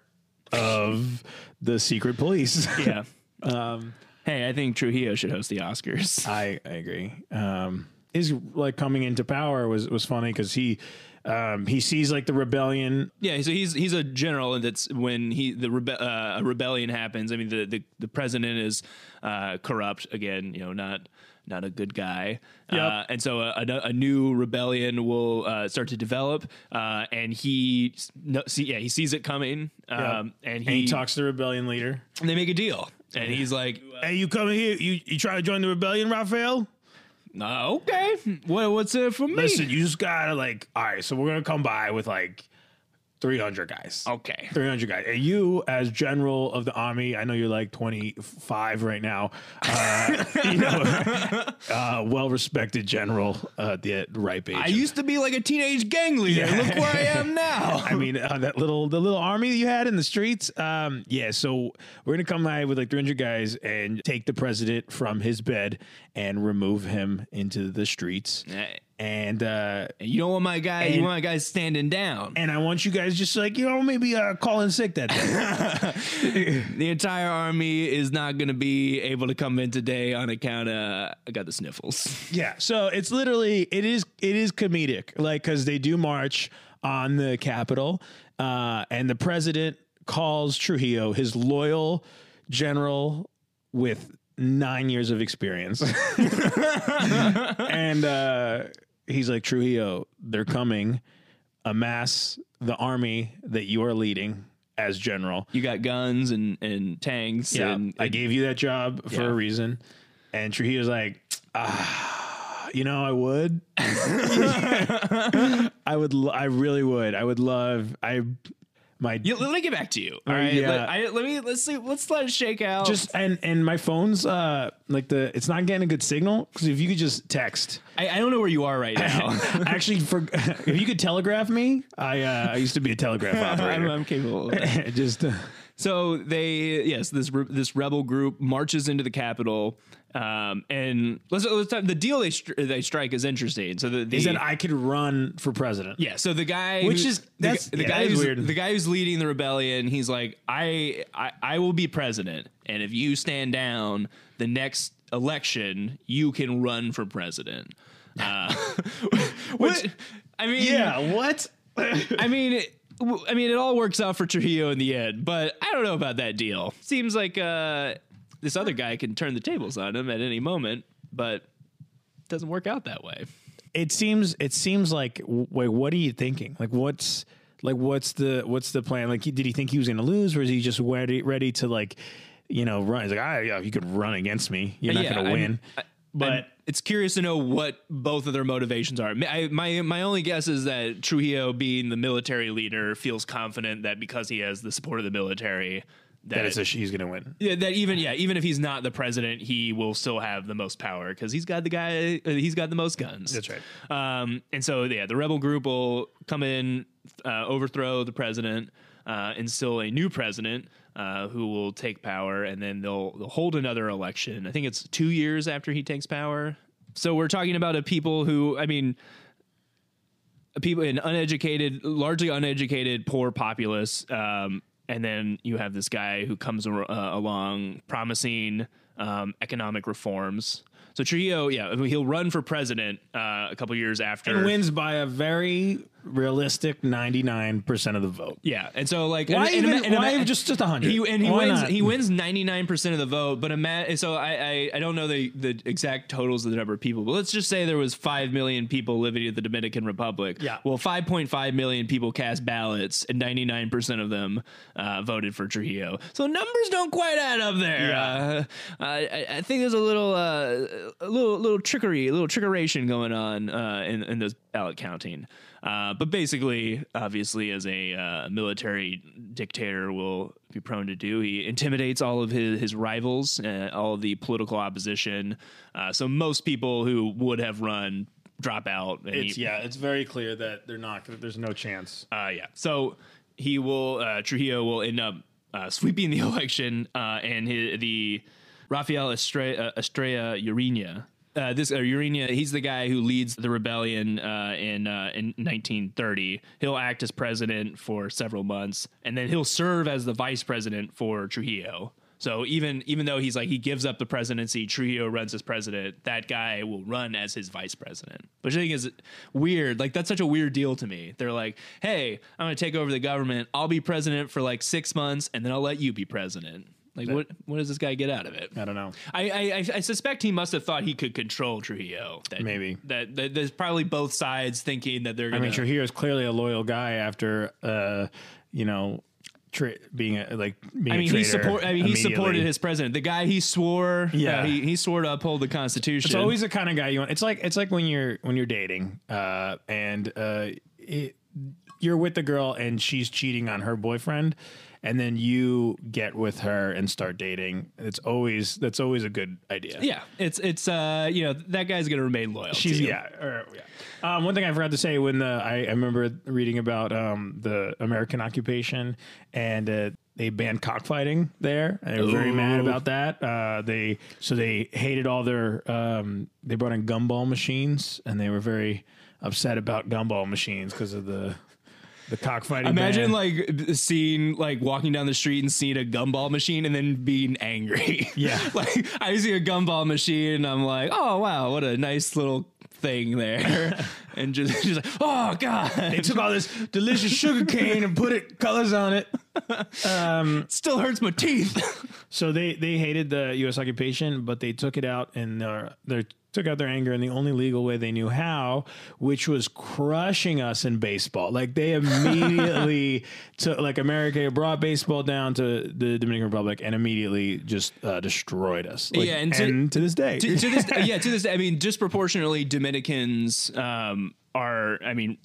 of the secret police. *laughs* yeah. *laughs* um, Hey, I think Trujillo should host the Oscars. I, I agree. Um, his like coming into power was, was funny because he, um, he sees like the rebellion. Yeah, so he's he's a general, and that's when he the rebe- uh, a rebellion happens. I mean, the the, the president is uh, corrupt again. You know, not not a good guy. Uh, and so a, a, a new rebellion will uh, start to develop, uh, and he no, see yeah he sees it coming, um, and, he, and he talks to the rebellion leader. and they make a deal, and he's like, Hey, you coming here? You you try to join the rebellion, Rafael? Uh, okay, what what's it for me? Listen, you just gotta like. All right, so we're gonna come by with like three hundred guys. okay, 300 guys. And you, as general of the army, I know you're like 25 right now. Uh, *laughs* you know, uh, well respected general uh, at the ripe age. I used to be like a teenage gang leader. Yeah. Look where I am *laughs* now. I mean, uh, that little the little army that you had in the streets. Um, yeah, so we're gonna come by with like 300 guys and take the president from his bed and remove him into the streets. And uh, you don't want my guy. you want my guy standing down. and I want you guys just like you know maybe uh, calling sick that day. *laughs* The entire army is not going to be able to come in today on account of I got the sniffles. Yeah, so it's literally it is it is comedic, like because they do march on the Capitol, uh, and the president calls Trujillo his loyal general with nine years of experience, *laughs* and uh, he's like Trujillo, they're coming, amass the army that you are leading as general. You got guns and and tanks. Yeah, and, I gave you that job for Yeah. a reason. And Trujillo's like, ah, you know, I would. *laughs* *laughs* I would. I really would. I would love. I my Yeah, let me get back to you. All right, yeah. let, I, let me let's see. Let's let it shake out. just and and my phone's uh like the it's not getting a good signal because if you could just text. I, I don't know where you are right now. *laughs* Actually, for *laughs* if you could telegraph me, I uh, I used to be a telegraph *laughs* I'm, operator. I'm capable. Of just uh, So they yes, this this rebel group marches into the capital. Um, and let's, let's talk, the deal they they strike is interesting. So the, the He said I could run for president. yeah, so the guy, Which who- is- the, that's- gu- the yeah, guy that is who's weird. the guy who's leading the rebellion. He's like, I, I, I will be president, and if you stand down, the next election you can run for president. Uh, *laughs* which, I mean, Yeah. What? *laughs* I mean, it, w- I mean, it all works out for Trujillo in the end, but I don't know about that deal. Seems like uh, this other guy can turn the tables on him at any moment, but it doesn't work out that way. it seems it seems like wait what are you thinking? Like what's like what's the what's the plan? Like did he think he was going to lose or is he just ready ready to like you know run? He's like ah yeah you could run against me. You're not Yeah, going to win. I- but I'm- it's curious to know what both of their motivations are. I, my my only guess is that Trujillo, being the military leader, feels confident that because he has the support of the military, that, that it's a, he's going to win yeah, that even yeah, even if he's not the president, he will still have the most power because he's got the guy, uh, he's got the most guns. That's right. Um, and so yeah, the rebel group will come in, uh, overthrow the president, uh, instill a new president. Uh, who will take power and then they'll they'll hold another election. I think it's two years after he takes power. So we're talking about a people who, I mean, people an uneducated, largely uneducated, poor populace, um, and then you have this guy who comes ar- uh, along promising um, economic reforms. So Trujillo, yeah, he'll run for president uh, a couple years after. and wins by a very realistic 99% of the vote Yeah, and so like why and- even and- and- why and- just just 100 He and he Why wins. not? He wins ninety nine percent of the vote. But ima- so I, I I don't know the the exact totals of the number of people. But let's just say there was five million people living in the Dominican Republic. Yeah. Well, five point five million people cast ballots, and ninety nine percent of them uh, voted for Trujillo. So numbers don't quite add up there. Yeah. Uh, I, I think there's a little uh, a little little trickery, a little trickeration going on uh, in in this ballot counting. Uh, but basically, obviously, as a uh, military dictator will be prone to do, he intimidates all of his, his rivals, uh, all of the political opposition. Uh, so most people who would have run drop out. And it's he- yeah it's very clear that they're not there's no chance uh, yeah. So he will uh, Trujillo will end up uh, sweeping the *laughs* election, uh, and his, the Rafael Estrella, uh, Estrella Urena. Uh, this uh, Urena, he's the guy who leads the rebellion uh, in uh, in 1930. He'll act as president for several months, and then he'll serve as the vice president for Trujillo. So even even though he's like he gives up the presidency, Trujillo runs as president. That guy will run as his vice president, which I think is weird. Like that's such a weird deal to me. They're like, "Hey, I'm to take over the government. I'll be president for like six months, and then I'll let you be president." Like, what what does this guy get out of it? i don't know I, I I- suspect he must have thought he could control Trujillo. That, Maybe. that, that there's probably both sides thinking that they're Gonna, I mean. Trujillo is clearly a loyal guy after, uh, you know, tra- being a, like being I mean, a he support. I mean, he supported his president, the guy he swore. Yeah. uh, he, he swore to uphold the Constitution. It's always the kind of guy you want. It's like it's like when you're when you're dating, uh, and uh, it, you're with the girl and she's cheating on her boyfriend, and then you get with her and start dating. It's always that's always a good idea. Yeah, it's it's uh you know that guy's gonna remain loyal. She's to you. yeah, or, yeah. Um, one thing I forgot to say when the I, I remember reading about um, the American occupation and uh, they banned cockfighting there. They were very mad about that. Uh, they so they hated all their um, they brought in gumball machines and they were very upset about gumball machines because of the the cockfighting. Imagine like seeing like walking down the street and seeing a gumball machine and then being angry. *laughs* Yeah. like I see a gumball machine and I'm like, oh wow, what a nice little thing there, *laughs* and just just like, oh god, they took all this delicious sugar cane and put it colors on it. it still hurts my teeth. *laughs* So they they hated the U.S. occupation, but they took it out and their they took out their anger in the only legal way they knew how, which was crushing us in baseball. Like they immediately *laughs* took like America brought baseball down to the Dominican Republic and immediately just uh, destroyed us. Like, Yeah, and and to, to- this day, to, to this, *laughs* yeah, to this, day, I mean, disproportionately, Dominicans um, are, I mean,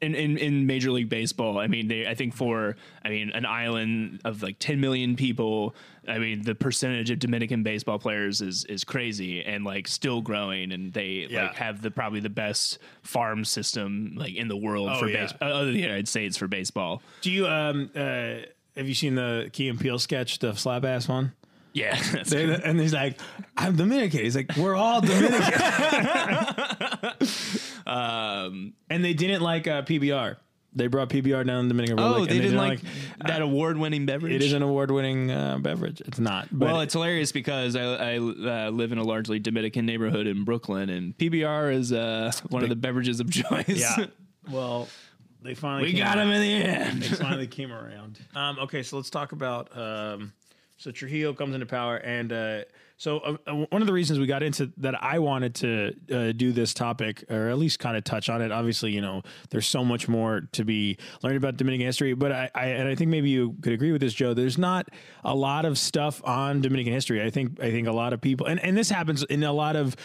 in, in, in Major League Baseball, I mean, they, I think for, I mean, an island of like 10 million people, I mean, the percentage of Dominican baseball players is, is crazy and like still growing. And they Yeah. like have the, probably the best farm system like in the world for yeah. baseball, other than the United States for baseball. do you um uh Have you seen the Key and Peele sketch, the slap ass one? Yeah, *laughs* They- and he's like, I'm Dominican. He's like, we're all *laughs* Dominican. *laughs* um, and they didn't like uh, PBR. They brought PBR down in the Dominican Republic. oh, and they didn't like that award-winning beverage. It is an award-winning uh, beverage. It's not. But Well, it's hilarious because I, I uh, live in a largely Dominican neighborhood in Brooklyn, and PBR is uh, one of the beverages of choice. yeah. *laughs* well, they finally we came got around. him in the end. They finally came around. Um, okay, so let's talk about. Um, so Trujillo comes into power, and uh, so uh, uh, one of the reasons we got into that I wanted to uh, do this topic, or at least kind of touch on it. Obviously, you know, there's so much more to be learned about Dominican history, but I, I and I think maybe you could agree with this, Joe. There's not a lot of stuff on Dominican history. I think I think a lot of people, and and this happens in a lot of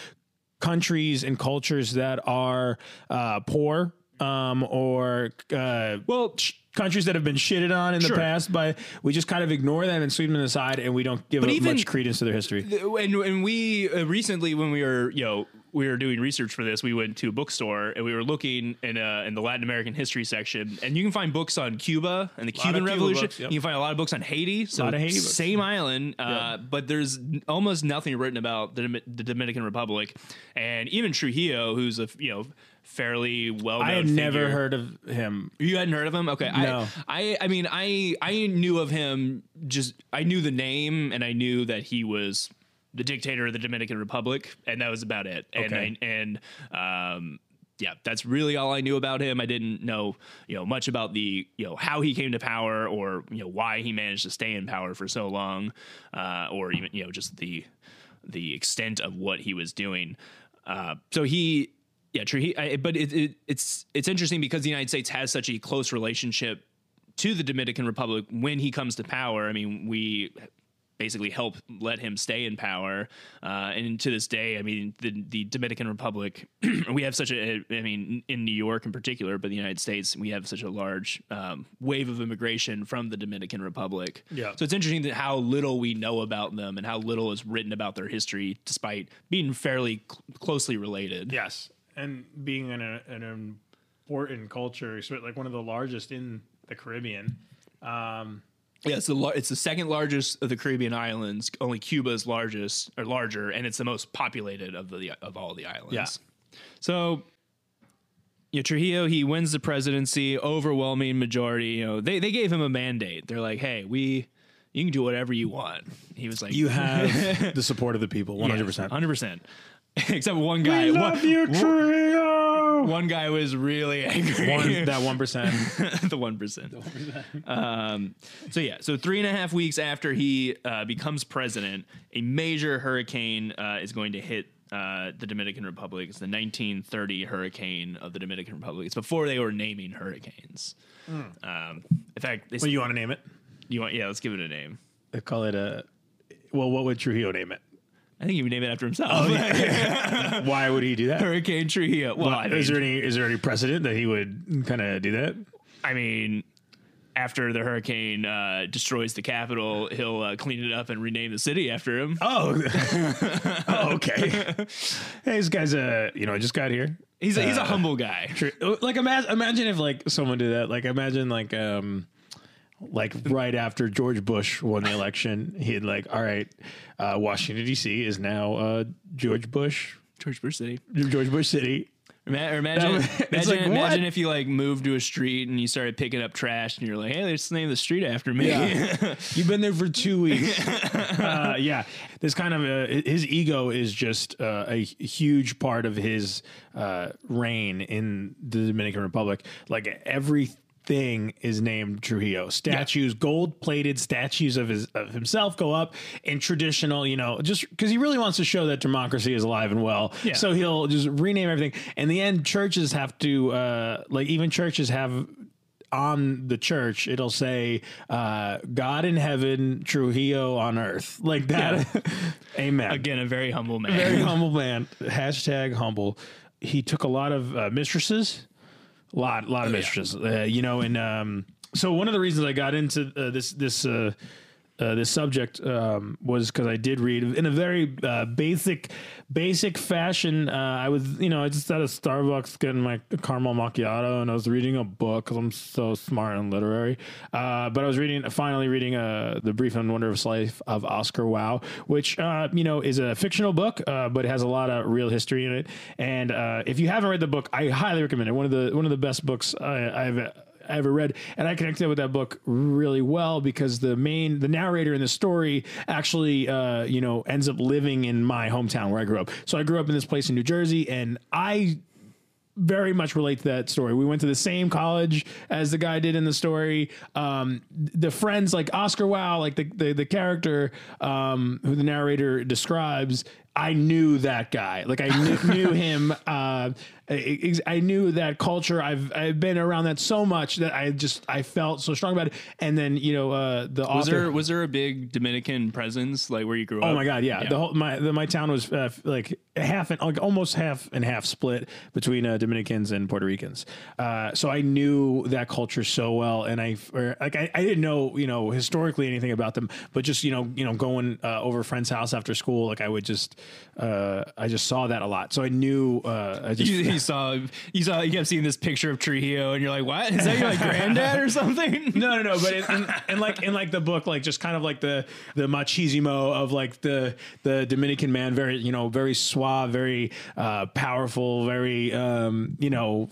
countries and cultures that are uh, poor um, or uh, Well, countries that have been shitted on in Sure. the past by we just kind of ignore them and sweep them aside and we don't give even- much credence to their history. and and we uh, recently when we were you know we were doing research for this we went to a bookstore and we were looking in uh, in the Latin American history section and you can find books on Cuba and the Cuban Cuba Revolution books, yep. you can find a lot of books on Haiti so Lot of Haiti books. same island uh, but there's almost nothing written about the, the Dominican Republic and even Trujillo who's a you know fairly well known I had never heard of him. You hadn't heard of him? Okay. No. I, I I mean I I knew of him just I knew the name and I knew that he was the dictator of the Dominican Republic and that was about it. And Okay. I, and um yeah, that's really all I knew about him. I didn't know, you know, much about the, you know, how he came to power or, you know, why he managed to stay in power for so long, uh, or even, you know, just the the extent of what he was doing. Uh, so he, yeah, true. He, I, but it, it, it's it's interesting because the United States has such a close relationship to the Dominican Republic when he comes to power. I mean, we basically help let him stay in power, uh, and to this day, I mean, the the Dominican Republic, *clears throat* we have such a, I mean, in New York in particular, but the United States, we have such a large um, wave of immigration from the Dominican Republic. Yeah. So it's interesting that how little we know about them and how little is written about their history, despite being fairly cl- closely related. Yes, and being an, an important culture, like one of the largest in the Caribbean. Um, Yeah, it's the lar- it's the second largest of the Caribbean islands. Only Cuba is largest or larger, and it's the most populated of the of all the islands. Yeah. So, you know, Trujillo he wins the presidency, overwhelming majority. You know, they they gave him a mandate. They're like, hey, we you can do whatever you want. He was like, you have *laughs* the support of the people, one hundred percent. hundred percent. *laughs* Except one guy. one, you, *laughs* Trujillo. one guy was really angry. One *laughs* that one percent. the one percent. Um, so yeah, so three and a half weeks after he uh, becomes president, a major hurricane uh, is going to hit uh, the Dominican Republic. It's the 1930 hurricane of the Dominican Republic. It's before they were naming hurricanes. Um, in fact, they, Well, you want to name it? you want yeah, let's give it a name. They call it a. Well, what would Trujillo name it? I think he would name it after himself. *laughs* Why would he do that? Hurricane Trujillo. Well, I mean, is there any is there any precedent that he would kind of do that? I mean, after the hurricane uh, destroys the capital, he'll uh, clean it up and rename the city after him. Oh, *laughs* oh okay. hey, this guy's a you know I just got here. He's a, he's Uh, a humble guy. Like imagine imagine if like someone did that. Like imagine like um like right after George Bush won the election, he had like, all right, uh, Washington D.C. is now uh, George Bush, George Bush City. George Bush City. Ima- imagine, imagine, like, imagine if you like moved to a street and you started picking up trash and you're like, hey, let's name the street after me. *laughs* You've been there for two weeks. *laughs* uh, yeah, this kind of uh, his ego is just uh, a huge part of his uh, reign in the Dominican Republic. Like everything is named Trujillo. Statues, gold plated statues of his of himself go up in traditional, you know, just because he really wants to show that democracy is alive and well. Yeah. So he'll just rename everything. In the end, churches have to uh, like even churches have on the church it'll say uh god in heaven trujillo on earth like that *laughs* amen Again, a very humble man. very *laughs* humble man hashtag humble he took a lot of uh, mistresses a lot lot of mistresses. Uh, you know and um so one of the reasons i got into uh, this this uh uh, this subject um, was because I did read in a very uh, basic, basic fashion. Uh, I was, you know, I just at a Starbucks getting my caramel macchiato, and I was reading a book because I'm so smart and literary. Uh, but I was reading, finally reading uh, the Brief and Wondrous Life of Oscar Wilde, which you know is a fictional book, but it has a lot of real history in it. And if you haven't read the book, I highly recommend it. One of the one of the best books I, I've I ever read, and I connected with that book really well because the main the narrator in the story actually uh, you know ends up living in my hometown where I grew up. So I grew up in this place in New Jersey, and I very much relate to that story. We went to the same college as the guy did in the story. Um, the friends like Oscar Wilde, like the the, the character um, who the narrator describes, I knew that guy. Like I knew, knew *laughs* him. Uh, I, I knew that culture. I've I've been around that so much that I just I felt so strong about it. And then you know uh, the Was author. there was there a big Dominican presence like where you grew up? Oh my god, yeah. The whole my the, my town was uh, like half and like almost half and half split between uh, Dominicans and Puerto Ricans. Uh, so I knew that culture so well, and I or, like I, I didn't know you know historically anything about them, but just you know you know going uh, over a friend's house after school, like I would just uh, I just saw that a lot. So I knew uh, I just You, you *laughs* saw you saw you kept seeing this picture of Trujillo and you're like, what is that your like granddad or something? *laughs* no, no, no. But in, in, in like in like the book, like just kind of like the the machismo of like the the Dominican man, very you know very suave, very uh, powerful, very um, you know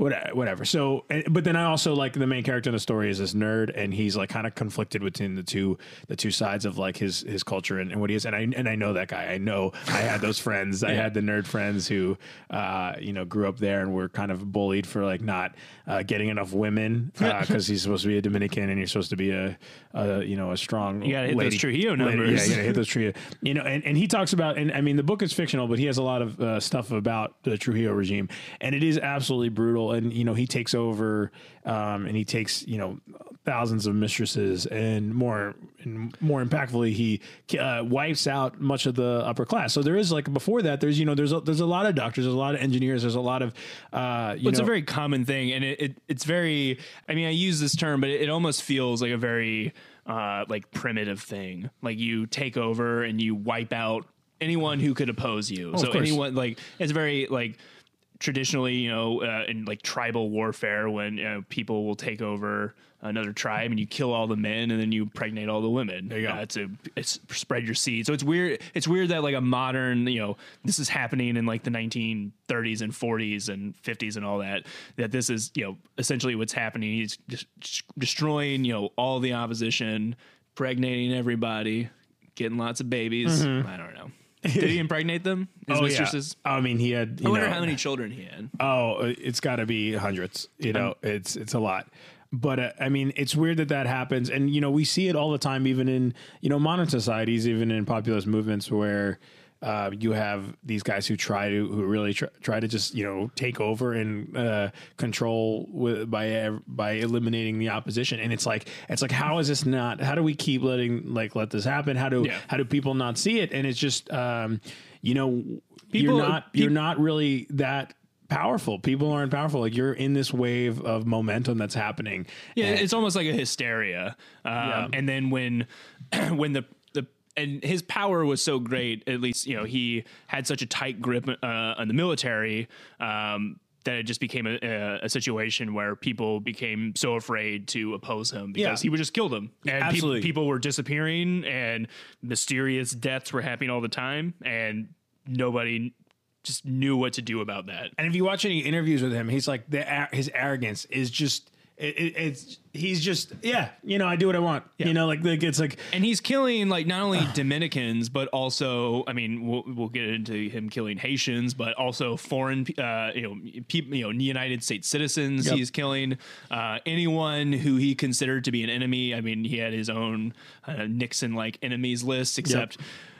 whatever. So, but then I also like the main character in the story is this nerd, and he's like kind of conflicted between the two the two sides of like his his culture and, and what he is. And I and I know that guy. I know I had those friends. I had the nerd friends who uh, you know grew up there and were kind of bullied for like not uh, getting enough women because he's supposed to be a Dominican and you're supposed to be a, a you know a strong. You gotta hit those lady- Trujillo lady- numbers. yeah, you gotta hit those *laughs* Trujillo. You know, and, and he talks about, and I mean, the book is fictional, but he has a lot of uh, stuff about the Trujillo regime, and it is absolutely brutal. And you know, he takes over, um, and he takes you know thousands of mistresses, and more, and more impactfully, he uh, wipes out much of the upper class. So there is like before that, there's you know, there's a, there's a lot of doctors, there's a lot of engineers, there's a lot of uh, you it's know, a very common thing, and it, it it's very. I mean, I use this term, but it, it almost feels like a very uh, like primitive thing. Like you take over and you wipe out anyone who could oppose you. so anyone like it's very like traditionally, you know, uh, in like tribal warfare, when you know, people will take over another tribe and you kill all the men and then you pregnate all the women. There you go. Uh, to it's spread your seed. So it's weird. It's weird that like a modern, you know, this is happening in like the 1930s and 40s and 50s and all that. That this is, you know, essentially what's happening. He's just destroying, you know, all the opposition, impregnating everybody, getting lots of babies. I don't know. Did he *laughs* impregnate them? His oh, mistresses. yeah. I mean, he had. You I wonder know, how many children he had. Oh, it's got to be hundreds. You know, it's it's a lot. But uh, I mean, it's weird that that happens, and you know, we see it all the time, even in you know modern societies, even in populist movements, where uh, you have these guys who try to who really try, try to just you know take over and uh, control with, by by eliminating the opposition, and it's like it's like how is this not? How do we keep letting like let this happen? How do Yeah. how do people not see it? And it's just um, you know People- you're not you're not really that powerful. People aren't powerful. Like you're in this wave of momentum that's happening. Yeah, And- it's almost like a hysteria. Um, And then when *clears throat* when the and his power was so great, at least you know he had such a tight grip uh, on the military. Um, that it just became a, a, situation where people became so afraid to oppose him because Yeah. he would just kill them. And Absolutely. people were disappearing and mysterious deaths were happening all the time, and nobody just knew what to do about that. and if you watch any interviews with him, he's like the his arrogance is just it, it, it's he's just yeah you know I do what I want. You know like like it's like and he's killing like not only Dominicans but also I mean we'll, we'll get into him killing Haitians but also foreign uh, you know people you know United States citizens Yep. he's killing. Uh, anyone who he considered to be an enemy I mean he had his own uh, Nixon like enemies list except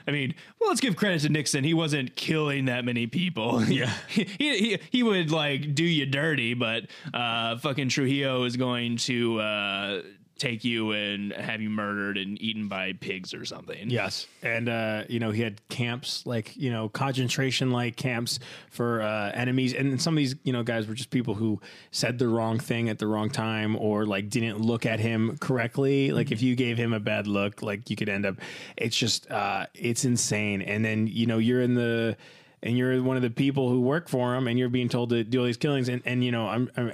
I mean, well, let's give credit to Nixon. He wasn't killing that many people. *laughs* Yeah. he, he he would like do you dirty, but uh, fucking Trujillo is going to uh, take you and have you murdered and eaten by pigs or something. Yes, and uh, you know he had camps like you know concentration like camps for uh, enemies, and some of these you know guys were just people who said the wrong thing at the wrong time or like didn't look at him correctly. Like if you gave him a bad look, like you could end up. It's just uh, it's insane, and then you know you're in the. And you're one of the people who work for him, and you're being told to do all these killings, and, and you know I'm, I'm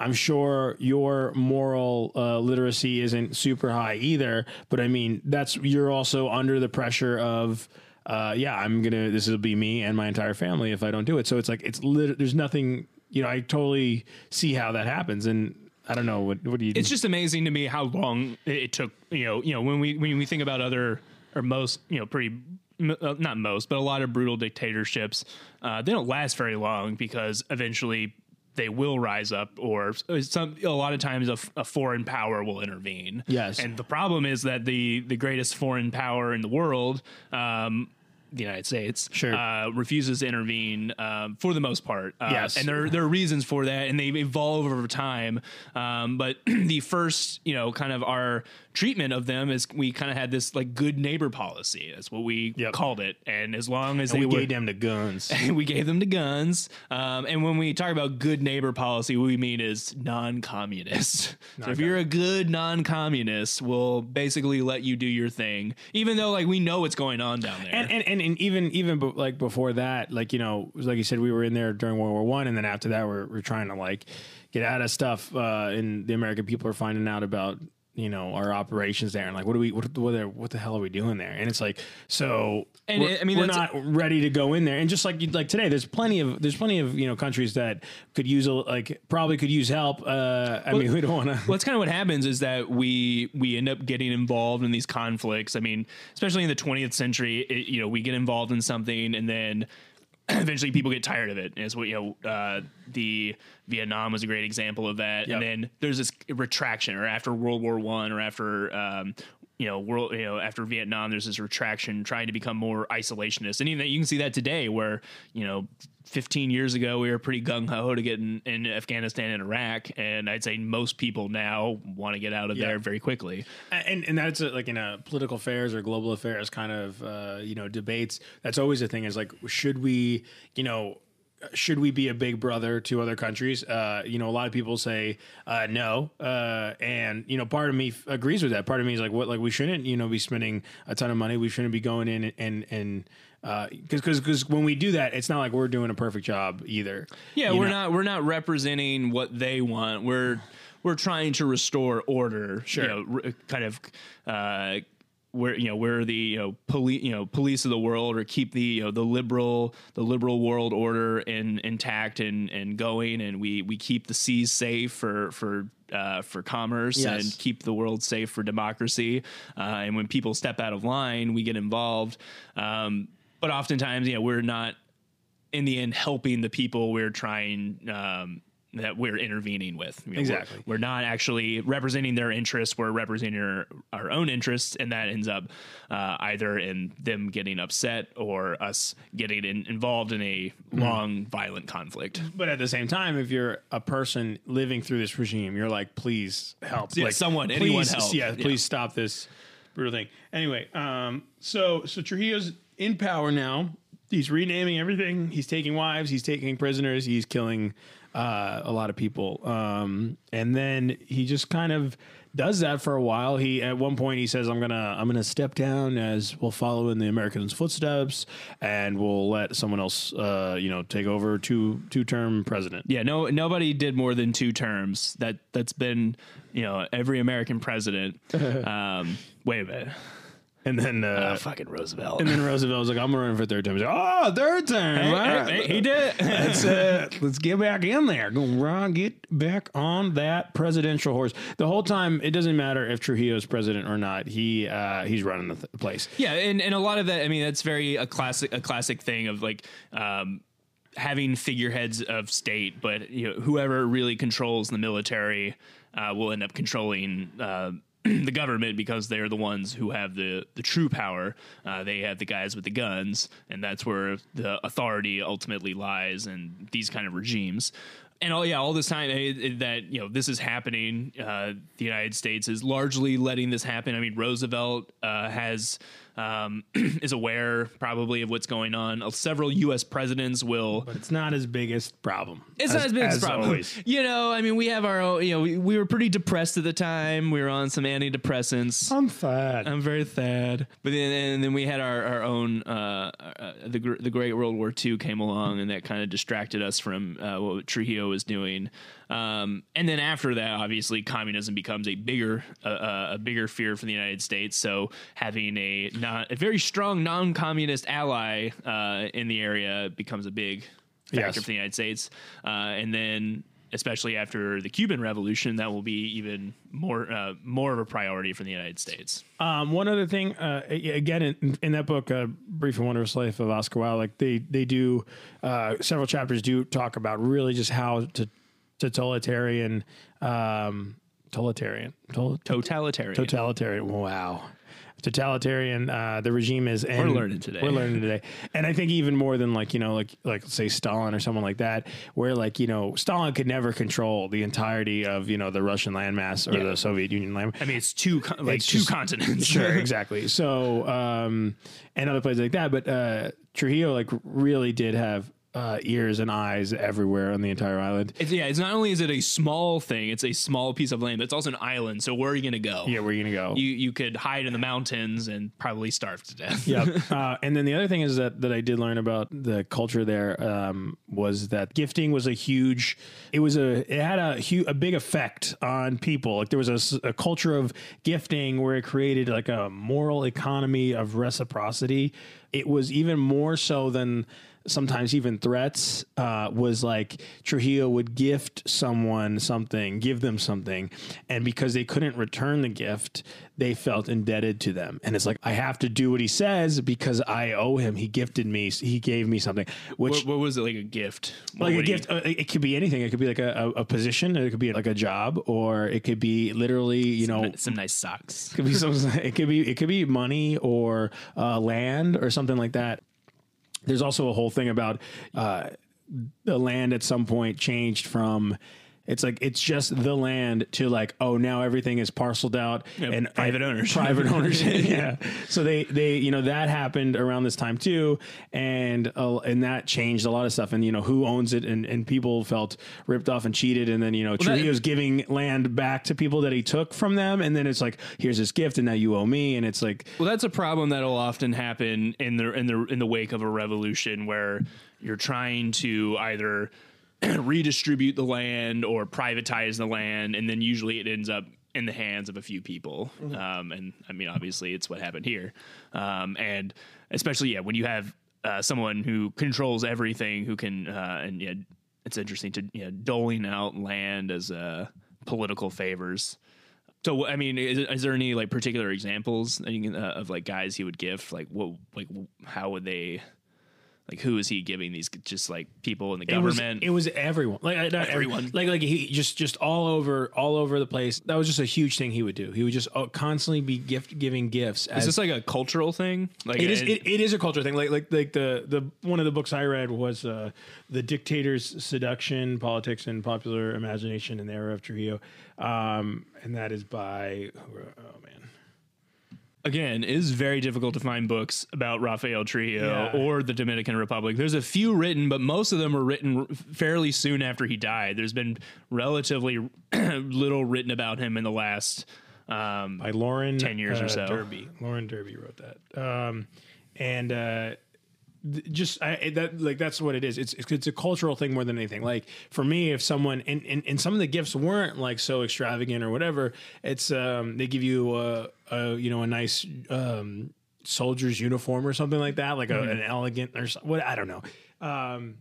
I'm sure your moral uh, literacy isn't super high either, but I mean that's you're also under the pressure of. Uh, yeah, I'm gonna. This will be me and my entire family if I don't do it. So it's like it's lit- there's nothing. You know, I totally see how that happens, and I don't know what. What do you? It's just amazing to me how long it it took. You know, you know when we when we think about other or most, you know, pretty uh, not most, but a lot of brutal dictatorships, uh, they don't last very long because eventually they will rise up, or some a lot of times a foreign power will intervene. Yes. and the problem is that the the greatest foreign power in the world. Um, the United States Sure. uh, refuses to intervene um, for the most part. Uh, Yes. and there there are reasons for that, and they evolve over time. Um, but *clears throat* the first, you know, kind of our treatment of them is we kind of had this like good neighbor policy. That's what we Yep. called it. And as long as we they were, gave them the guns. *laughs* we gave them the guns. Um, and when we talk about good neighbor policy, what we mean is non-communist. *laughs* so if you're a good non-communist, we'll basically let you do your thing, even though like we know what's going on down there. and, and and and even even like before that, like you know, like you said, we were in there during World War One, and then after that, we're we're trying to like get out of stuff, uh, and the American people are finding out about you know our operations there, and like, what do we what what, are, what the hell are we doing there? And it's like, so And I mean, we're not ready to go in there, and just like like today, there's plenty of there's plenty of you know countries that could use a like probably could use help. Uh, I mean, *laughs* we don't want to. well, that's kind of what happens is that we we end up getting involved in these conflicts. I mean, especially in the 20th century, it, you know, we get involved in something and then *clears throat* eventually people get tired of it. And it's what you know, uh, the Vietnam was a great example of that. Yep. And then there's this retraction, or after World War One, or after. Um, you know, world. You know, after Vietnam, there's this retraction, trying to become more isolationist, and even you can see that today, where you know, 15 years ago we were pretty gung ho to get in, in Afghanistan and Iraq, and I'd say most people now want to get out of Yeah. there very quickly. and and that's uh, like in a political affairs or global affairs kind of uh, you know debates. That's always the thing is like, should we, you know. Should we be a big brother to other countries? Uh, you know, a lot of people say uh, no, uh, and you know, part of me f- agrees with that. Part of me is like, what? Like, we shouldn't, you know, be spending a ton of money. We shouldn't be going in and and because because because when we do that, it's not like we're doing a perfect job either. Yeah, we're know? not we're not representing what they want. We're we're trying to restore order. Sure. you know, r- kind of. We're you know we're the you know police you know police of the world or keep the you know the liberal the liberal world order in intact and and going and we we keep the seas safe for for uh, for commerce Yes. and keep the world safe for democracy uh, and when people step out of line we get involved um, but oftentimes you know we're not in the end helping the people we're trying um, that we're intervening with. You know, we're- Exactly. We're, not actually representing their interests. We're representing our, our own interests, and that ends up uh, either in them getting upset or us getting in, involved in a Mm-hmm. long, violent conflict. But at the same time, if you're a person living through this regime, you're like, please help. Yeah, like, someone, please, anyone help. Yeah, Yeah. please stop this brutal thing. Anyway, um, so so Trujillo's in power now. He's renaming everything. He's taking wives. He's taking prisoners. He's killing uh, a lot of people. Um, and then he just kind of does that for a while. He at one point he says, "I'm gonna I'm gonna step down as we'll follow in the Americans' footsteps, and we'll let someone else, uh, you know, take over two two term president." Yeah, no, nobody did more than two terms. That that's been, you know, every American president. *laughs* um, wait a minute, And then, uh, uh, fucking Roosevelt. and then Roosevelt was like, "I'm running for third term." He's like, "Oh, third term! Hey, right. hey, he did. *laughs* Let's uh, let's get back in there. Go run, get back on that presidential horse. The whole time, it doesn't matter if Trujillo's president or not. He uh, he's running the th- place. Yeah, and, and a lot of that, I mean, that's very a classic a classic thing of like um, having figureheads of state, but you know, whoever really controls the military uh, will end up controlling. Uh, *clears throat* the government because they're the ones who have the the true power. Uh, they have the guys with the guns, and that's where the authority ultimately lies And these kind of regimes. and all yeah, all this time eh, eh, that you know this is happening, uh, the United States is largely letting this happen. I mean, Roosevelt uh, has um, *clears throat* is aware probably of what's going on. Uh, Several U.S. presidents will. But it's not his biggest problem. It's not his biggest as problem. always. You know, I mean, we have our own. You know, we, we were pretty depressed at the time. We were on some antidepressants. I'm fat. I'm very sad. But then and then we had our our own uh, uh, the the Great World War II came along and that kind of distracted us from uh, what Trujillo was doing. Um, and then after that, obviously, communism becomes a bigger uh, uh, a bigger fear for the United States. So having a not a very strong non-communist ally uh, in the area becomes a big factor Yes. for the United States. Uh, and then especially after the Cuban Revolution, that will be even more uh, more of a priority for the United States. Um, one other thing, uh, again, in, in that book, uh, "Brief and Wondrous Life of Oscar Wilde," like they they do uh, several chapters do talk about really just how to totalitarian, um, totalitarian, Totalitarian. totalitarian. Wow. Totalitarian, uh, the regime is. And We're learning today. We're learning today, and I think even more than like you know, like like say Stalin or someone like that, where like you know Stalin could never control the entirety of you know the Russian landmass or Yeah. the Soviet Union land. I mean, it's two con- like It's two just- continents. sure, *laughs* exactly. So, um, and other places like that. But uh, Trujillo, like, really did have uh, ears and eyes everywhere on the entire island. It's, yeah, it's not only is it a small thing, it's a small piece of land, but it's also an island. So where are you going to go? Yeah, where are you gonna go? You you could hide in the mountains and probably starve to death. Yep. *laughs* uh, and then the other thing is that that I did learn about the culture there um, was that gifting was a huge. It was a. It had a huge, a big effect on people. Like there was a, a culture of gifting where it created like a moral economy of reciprocity. It was even more so than sometimes even threats uh, was like Trujillo would gift someone something, give them something, and because they couldn't return the gift, they felt indebted to them. And it's like I have to do what he says because I owe him. He gifted me. He gave me something, which. What, what was it like a gift? What like a he- gift, uh, it could be anything. It could be like a, a, a position. It could be like a job, or it could be literally, you know, some nice socks. could be some, *laughs* it could be it could be money or uh, land or something like that. There's also a whole thing about uh, the land at some point changed from it's like it's just the land to like oh now everything is parceled out and private and ownership. *laughs* private ownership *laughs* yeah. So they they you know that happened around this time too. And uh, and that changed a lot of stuff. And you know who owns it? And and people felt ripped off and cheated. And then you know Trujillo's giving land back to people that he took from them. And then it's like here's this gift and now you owe me. And it's like Well, that's a problem that'll often happen in the in the in the wake of a revolution where you're trying to either *clears throat* redistribute the land or privatize the land, and then usually it ends up in the hands of a few people. Um, and I mean, obviously, it's what happened here. Um, and especially, yeah, when you have uh, someone who controls everything, who can, uh, and yeah, it's interesting to you know, doling out land as uh, political favors. So I mean, is, is there any like particular examples that you can, uh, of like guys he would gift? Like what, like how would they, like who is he giving these? Just like people in the it was, government. it was everyone like not Everyone. like like he just just all over all over the place that was just a huge thing he would do he would just uh, constantly be gift giving gifts as is this like a cultural thing? Like It is. uh, It, it is a culture thing. Like like like the the one of the books I read was uh, the dictator's seduction, politics, and popular imagination in the era of Trujillo, um, and that is by oh man, again, is very difficult to find books about Rafael Trujillo Yeah. or the Dominican Republic. There's a few written, but most of them were written fairly soon after he died. There's been relatively *clears throat* little written about him in the last. Um, by Lauren 10 years or uh, so. Derby. Lauren Derby wrote that, um, and. Uh, just I, that like that's what it is. It's, it's a cultural thing more than anything. Like for me, if someone and, and, and some of the gifts weren't like so extravagant or whatever, it's um they give you a, a you know a nice um soldier's uniform or something like that, like a, an elegant or so- what I don't know. Um,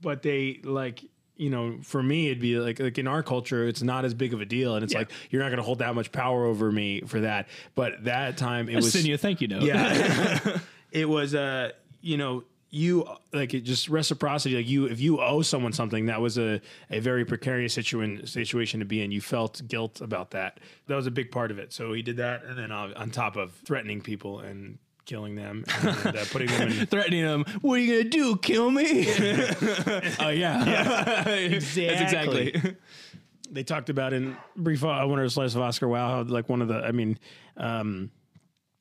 but they like you know for me it'd be like like in our culture it's not as big of a deal and it's like you're not going to hold that much power over me for that but that time it was send you a thank you note. yeah *laughs* *laughs* it was uh you know you like it just reciprocity like you if you owe someone something that was a, a very precarious situation situation to be in you felt guilt about that that was a big part of it so he did that and then uh, on top of threatening people and killing them and uh, *laughs* putting them in. threatening them What are you gonna do? Kill me? *laughs* oh yeah, That's exactly. they talked about in brief I wonder a slice of Oscar Wilde how like one of the I mean um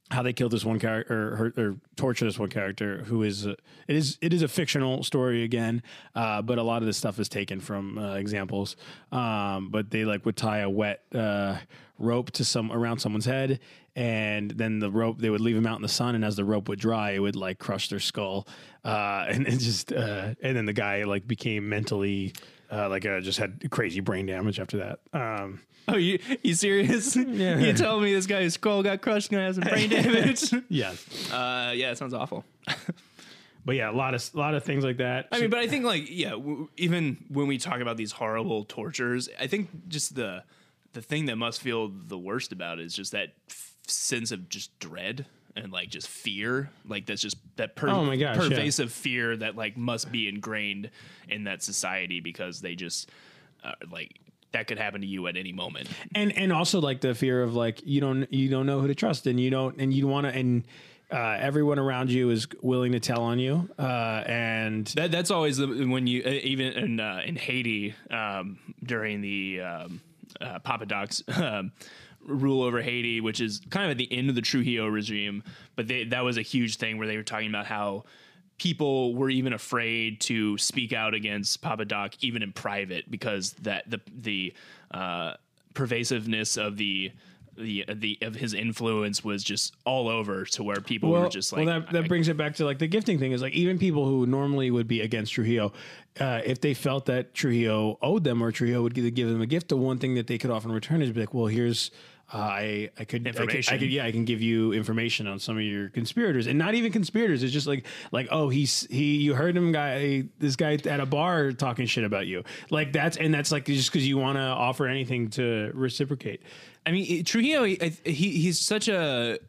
how they killed this one character or, or torture this one character who is uh, it is it is a fictional story again uh, but a lot of this stuff is taken from uh, examples. Um, but they like would tie a wet uh, rope to some around someone's head and then the rope they would leave them out in the sun and as the rope would dry it would like crush their skull. Uh, *laughs* and it just and then the guy like became mentally like just had crazy brain damage after that. Um, *laughs* Oh, you you serious? *laughs* Yeah. You telling me this guy's skull got crushed and has some brain damage? *laughs* yeah uh, yeah, it sounds awful. but yeah a lot of a lot of things like that I mean, but I think like yeah, w- even when we talk about these horrible tortures, I think just the the thing that must feel the worst about it is just that f- sense of just dread and like just fear, like that's just that per- Oh gosh, yeah. pervasive fear that like must be ingrained in that society because they just uh, like that could happen to you at any moment. and and also like the fear of like you don't you don't know who to trust and you don't and you want to and uh, everyone around you is willing to tell on you uh, and That that's always the when you uh, even in uh, in Haiti um, during the um, uh, Papa Doc's *laughs* um, rule over Haiti, which is kind of at the end of the Trujillo regime, but they, that was a huge thing where they were talking about how people were even afraid to speak out against Papa Doc even in private because that the the uh, pervasiveness of the the the of his influence was just all over to where people were just like well, that, that brings it back to like the gifting thing is like even people who normally would be against Trujillo, uh, if they felt that Trujillo owed them or Trujillo would give, give them a gift, the one thing that they could often return is be like, well, here's. Uh, I I could, I could I could yeah I can give you information on some of your conspirators. And not even conspirators. It's just like like oh he's he you heard him guy this guy at a bar talking shit about you. Like that's and that's like just because you want to offer anything to reciprocate. I mean, it- Trujillo, he, he he's such a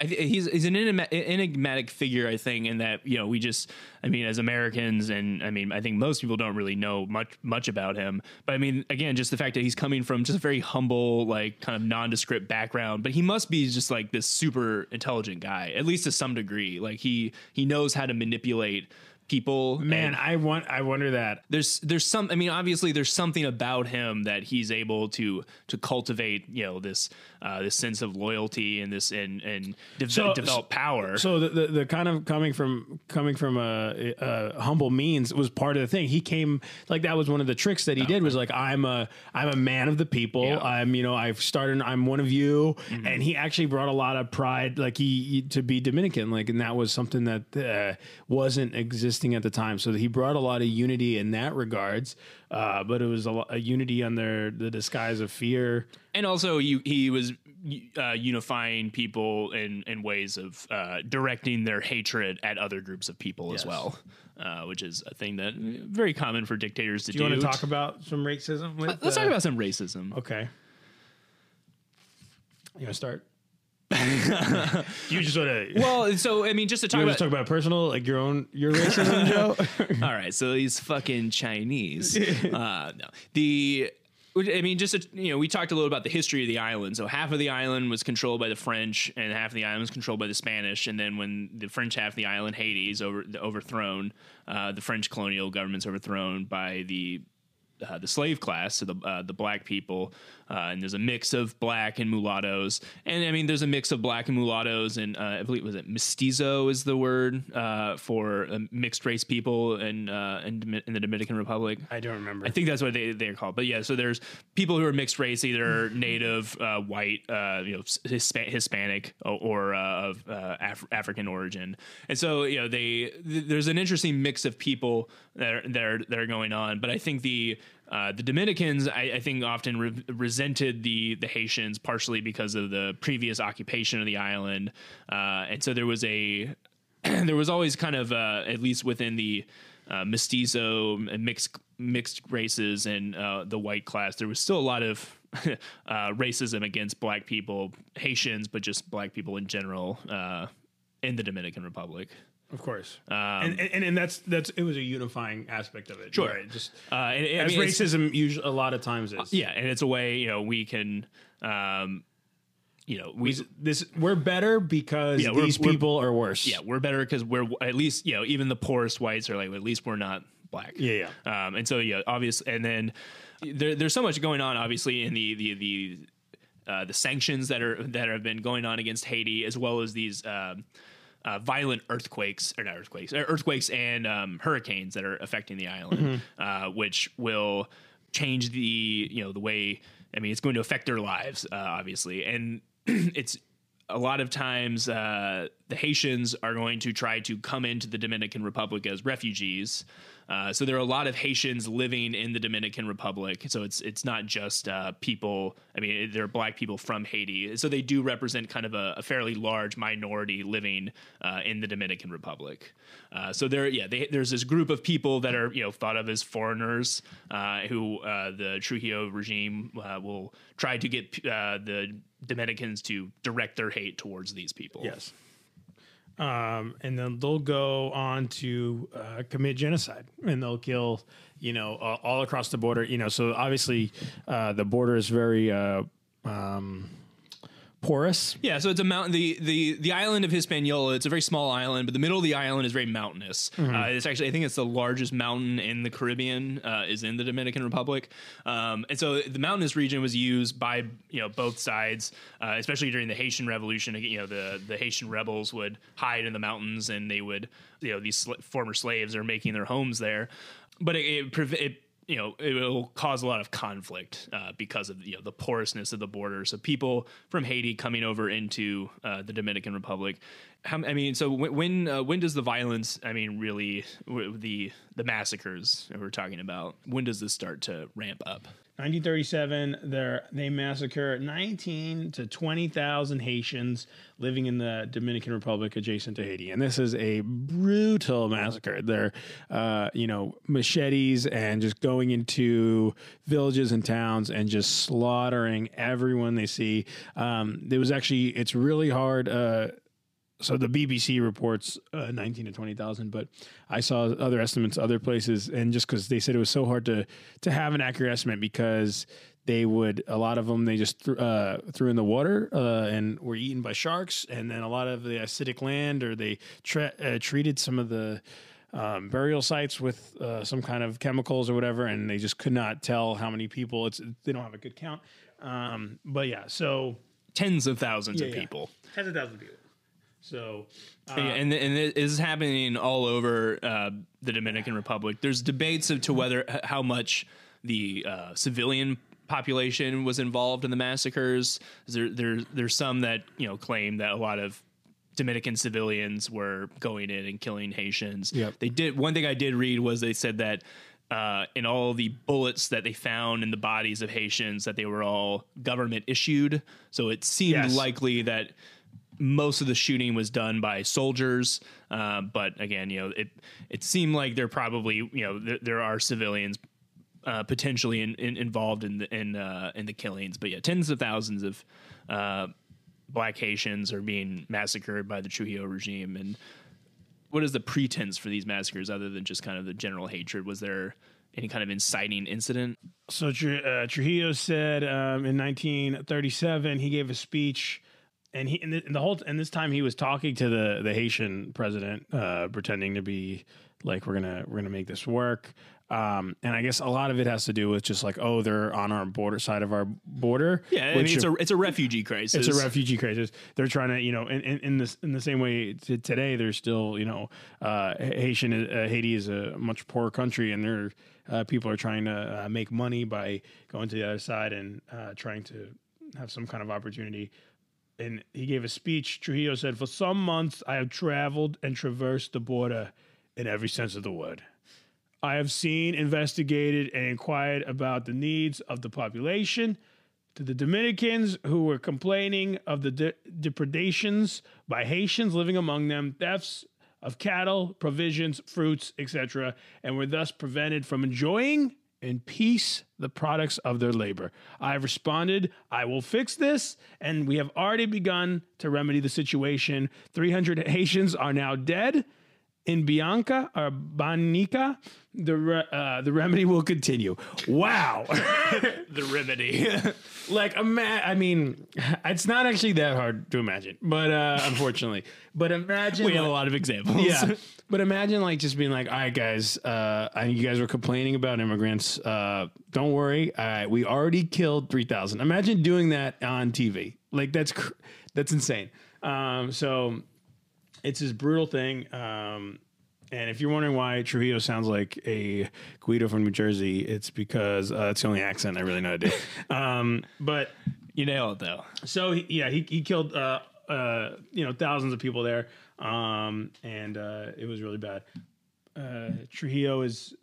he's he's an enigmatic figure, I think, in that you know we just, I mean, as Americans, and I mean, I think most people don't really know much much about him. But I mean, again, just the fact that he's coming from just a very humble, like kind of nondescript background, but he must be just like this super intelligent guy, at least to some degree. Like he he knows how to manipulate people. man I want I wonder that there's there's some I mean obviously there's something about him that he's able to to cultivate you know this uh, this sense of loyalty and this and and de- So- develop power. So the, the, the kind of coming from coming from a, a humble means was part of the thing. He came like that was one of the tricks that he did was like I'm a I'm a man of the people. Yeah. I'm you know I've started I'm one of you, Mm-hmm. and he actually brought a lot of pride like he, he- to be Dominican like and that was something that uh, wasn't existing at the time. So he brought a lot of unity in that regards, uh, but it was a, a unity under the disguise of fear. and also you, he was uh, unifying people in in ways of uh, directing their hatred at other groups of people Yes. as well. Uh, which is a thing that uh, very common for dictators to Do do. you want to talk about some racism? With, Let's uh, talk about some racism. Okay. You want to start? *laughs* you just want to. *laughs* Well, so I mean, just to talk You about talk about personal, like your own, your racism, *laughs* Joe? All right, so he's fucking Chinese. uh, no, the I mean, just to, you know, we talked a little about the history of the island. So half of the island was controlled by the French, and half of the island was controlled by the Spanish. And then when the French half of the island, Haiti, is over overthrown, uh, the French colonial government's overthrown by the uh, the slave class, so the uh, the black people, uh, and there's a mix of black and mulattoes, and I mean there's a mix of black and mulattoes, and uh, I believe was it mestizo is the word uh, for uh, mixed race people in uh, in, in the Dominican Republic. I don't remember. I think that's what they they're called. But yeah, so there's people who are mixed race, either native, uh, white, uh, you know, Hispa- Hispanic, or, or uh, of uh, Af- African origin. And so you know, they th- there's an interesting mix of people that are that are, that are going on. But I think the uh, the Dominicans, I, I think, often re- resented the the Haitians partially because of the previous occupation of the island, uh, and so there was a *clears throat* there was always kind of uh, at least within the uh, mestizo and mixed mixed races and uh, the white class there was still a lot of *laughs* uh, racism against black people Haitians but just black people in general in the Dominican Republic of course. Um, and, and and that's that's it was a unifying aspect of it. Sure. Right? Just uh, and, I as mean, racism usually a lot of times is. yeah and it's a way you know we can um, you know we This we're better because Yeah, these we're- people are worse. yeah we're better because we're at least you know even the poorest whites are like at least we're not black Yeah, um, and so yeah obvious and then there, there's so much going on obviously in the the the uh, the sanctions that are that have been going on against Haiti as well as these um, uh, violent earthquakes or not earthquakes uh, earthquakes and um, hurricanes that are affecting the island uh, which will change the you know the way I mean it's going to affect their lives uh, obviously and *clears throat* it's a lot of times uh, the Haitians are going to try to come into the Dominican Republic as refugees. Uh, so there are a lot of Haitians living in the Dominican Republic. So it's it's not just uh, people. I mean, they're black people from Haiti. So they do represent kind of a, a fairly large minority living uh, in the Dominican Republic. Uh, so there, yeah, they, there's this group of people that are you know thought of as foreigners uh, who the Trujillo regime will try to get the Dominicans to direct their hate towards these people. Yes. Um, and then they'll go on to uh, commit genocide, and they'll kill, you know, uh, all across the border. You know, so obviously uh, the border is very uh, um, porous. Yeah, so it's a mountain. The the the island of Hispaniola. It's a very small island, but the middle of the island is very mountainous. Mm-hmm. Uh, it's actually, I think, it's the largest mountain in the Caribbean. Uh, is in the Dominican Republic, um, and so the mountainous region was used by you know both sides, uh, especially during the Haitian Revolution. You know, the the Haitian rebels would hide in the mountains, and they would you know these sl- former slaves are making their homes there, but it. it, it you know it will cause a lot of conflict uh, because of you know the porousness of the border. So people from Haiti coming over into uh, the Dominican Republic. How, I mean, so when when, uh, when does the violence? I mean, really w- the the massacres we're talking about. When does this start to ramp up? 1937, they massacre 19 to 20,000 Haitians living in the Dominican Republic adjacent to Haiti, and this is a brutal massacre. They're, uh, you know, machetes and just going into villages and towns and just slaughtering everyone they see. Um, there was actually, it's really hard. Uh, so the BBC reports uh, 19 to 20,000, but I saw other estimates other places, and just because they said it was so hard to to have an accurate estimate because they would a lot of them they just th- uh, threw in the water uh, and were eaten by sharks, and then a lot of the acidic land or they tre- uh, treated some of the um, burial sites with uh, some kind of chemicals or whatever, and they just could not tell how many people. It's they don't have a good count, um, but yeah, so Tens of thousands of yeah. people. tens of thousands of people. So uh, and and it is happening all over uh, the Dominican Republic. There's debates as to whether how much the uh, civilian population was involved in the massacres. There, there, there's some that you know claim that a lot of Dominican civilians were going in and killing Haitians. Yep. They did. One thing I did read was they said that. Uh, in all the bullets that they found in the bodies of Haitians, that they were all government issued. So it seemed Yes. likely that most of the shooting was done by soldiers. Uh, but again, you know, it it seemed like there probably you know th- there are civilians uh, potentially in, in, involved in the in uh, in the killings. But yeah, tens of thousands of uh, black Haitians are being massacred by the Trujillo regime. And what is the pretense for these massacres other than just kind of the general hatred? Was there any kind of inciting incident? So uh, Trujillo said um, in 1937 he gave a speech, and he and the, and the whole and this time he was talking to the the Haitian president, uh, pretending to be like we're gonna we're gonna make this work. Um, and I guess a lot of it has to do with just like oh they're on our border side of our border. Yeah, I mean it's a it's a refugee crisis. it's a refugee crisis. They're trying to, you know, in, in, in this in the same way t- today, there's still, you know, uh, Haitian uh, Haiti is a much poorer country, and their uh, people are trying to uh, make money by going to the other side and uh, trying to have some kind of opportunity. And he gave a speech. Trujillo said, "For some months, I have traveled and traversed the border in every sense of the word." I have seen, investigated, and inquired about the needs of the population. To the Dominicans who were complaining of the de- depredations by Haitians living among them, thefts of cattle, provisions, fruits, etc., and were thus prevented from enjoying in peace the products of their labor. I have responded, I will fix this, and we have already begun to remedy the situation. 300 *laughs* Haitians are now dead in Bianca or Banica, the re- uh, the remedy will continue. Wow, *laughs* the remedy. *laughs* like ima- I mean, it's not actually that hard to imagine, but uh, unfortunately, but imagine we have a like- lot of examples. yeah. *laughs* But imagine like just being like, all right, guys, uh, I, you guys were complaining about immigrants. Uh, don't worry. All right, we already killed 3,000. Imagine doing that on TV. Like that's, cr- that's insane. Um, so it's this brutal thing. Um, and if you're wondering why Trujillo sounds like a Guido from New Jersey, it's because uh, it's the only accent I really know how to do. *laughs* um, but you nail it though. so he, yeah, he he killed uh uh you know thousands of people there, um and uh it was really bad. Uh, Trujillo is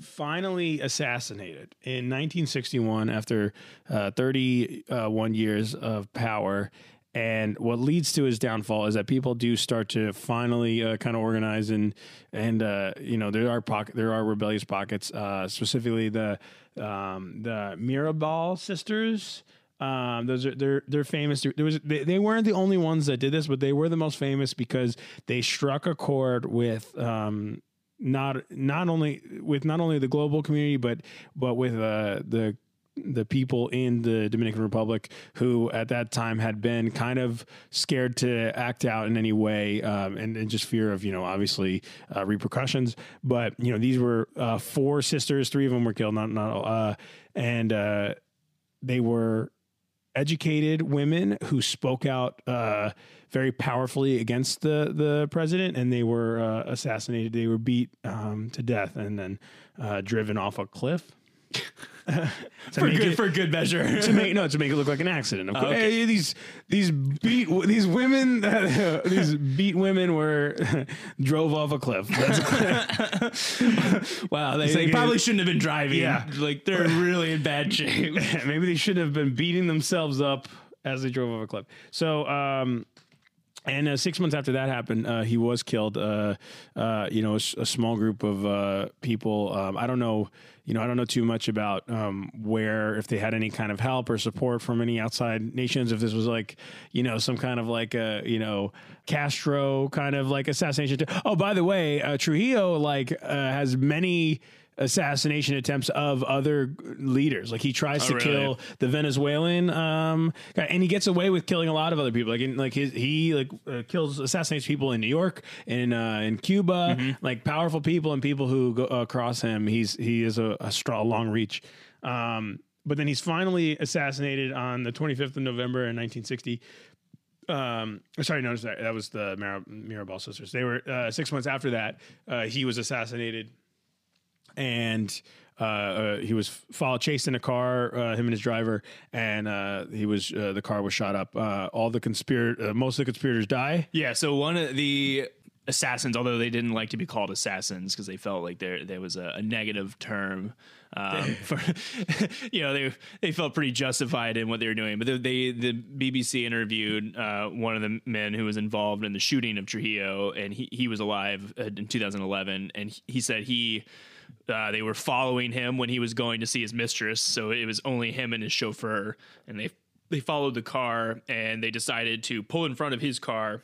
finally assassinated in 1961 after uh, 31 years of power. And what leads to his downfall is that people do start to finally uh, kind of organize and and uh, you know there are pocket there are rebellious pockets, uh, specifically the um, the Mirabal sisters. Um, those are they're they're famous. There was they, they weren't the only ones that did this, but they were the most famous because they struck a chord with um, not not only with not only the global community, but but with uh, the the people in the Dominican Republic who at that time had been kind of scared to act out in any way um, and, and just fear of, you know, obviously uh, repercussions. But, you know, these were uh, four sisters, three of them were killed, not, not, uh, and uh, they were educated women who spoke out uh, very powerfully against the the president, and they were uh, assassinated. They were beat um, to death and then driven off a cliff. *laughs* *laughs* to For good it- for good measure. *laughs* to make no to make it look like an accident. Of course, Okay. Hey, these these beat these women *laughs* these beat women were drove off a cliff. That's wow, they, they probably shouldn't have been driving. Yeah. like they're really in bad shape. maybe they shouldn't have been beating themselves up as they drove off a cliff. So, um, and uh, six months after that happened, uh, he was killed. Uh, uh, you know, a, a small group of uh, people. Um, I don't know. You know, I don't know too much about um, where if they had any kind of help or support from any outside nations. If this was like, you know, some kind of like a you know Castro kind of like assassination. Oh, by the way, uh, Trujillo like has many assassination attempts of other leaders. Like he tries to really? kill the Venezuelan, um, guy, and he gets away with killing a lot of other people. Like, in, like his, he like uh, kills, assassinates people in New York, in uh, in Cuba, like powerful people and people who go across him. He's he is a, a strong, long reach. Um, but then he's finally assassinated on the 25th of November in 1960 um sorry no sorry, that was the Mir- mirabal sisters they were uh six months after that uh he was assassinated and uh, uh, he was followed, chased in a car, uh, him and his driver, and uh, he was uh, the car was shot up. Uh, all the conspirator, uh, most of the conspirators die. Yeah, so one of the assassins, although they didn't like to be called assassins because they felt like there there was a, a negative term um, *laughs* for, *laughs* you know, they they felt pretty justified in what they were doing. But they, the BBC interviewed uh, one of the men who was involved in the shooting of Trujillo, and he he was alive in 2011, and he- he said he. Uh, they were following him when he was going to see his mistress, so it was only him and his chauffeur, and they they followed the car and they decided to pull in front of his car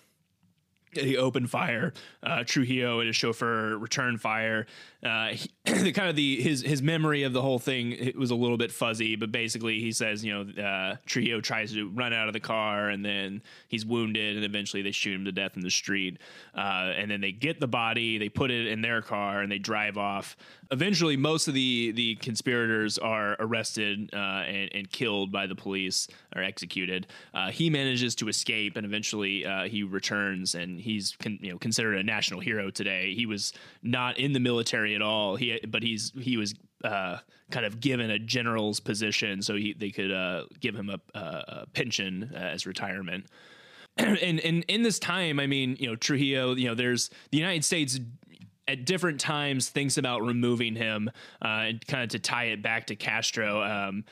he opened fire. Uh, Trujillo and his chauffeur returned fire. Uh, he, *clears throat* the kind of the his his memory of the whole thing was a little bit fuzzy, but basically he says you know uh, Trujillo tries to run out of the car and then he's wounded and eventually they shoot him to death in the street. Uh, and then they get the body, they put it in their car and they drive off. Eventually, most of the the conspirators are arrested uh, and, and killed by the police or executed. Uh, he manages to escape and eventually uh, he returns and he's con- you know considered a national hero today. He was not in the military at all. He but he's he was uh, kind of given a general's position so he they could uh, give him a, a, pension uh, as retirement. *clears throat* and, and in this time, I mean, you know, Trujillo, you know, there's the United States at different times thinks about removing him uh, and kind of to tie it back to Castro. Um,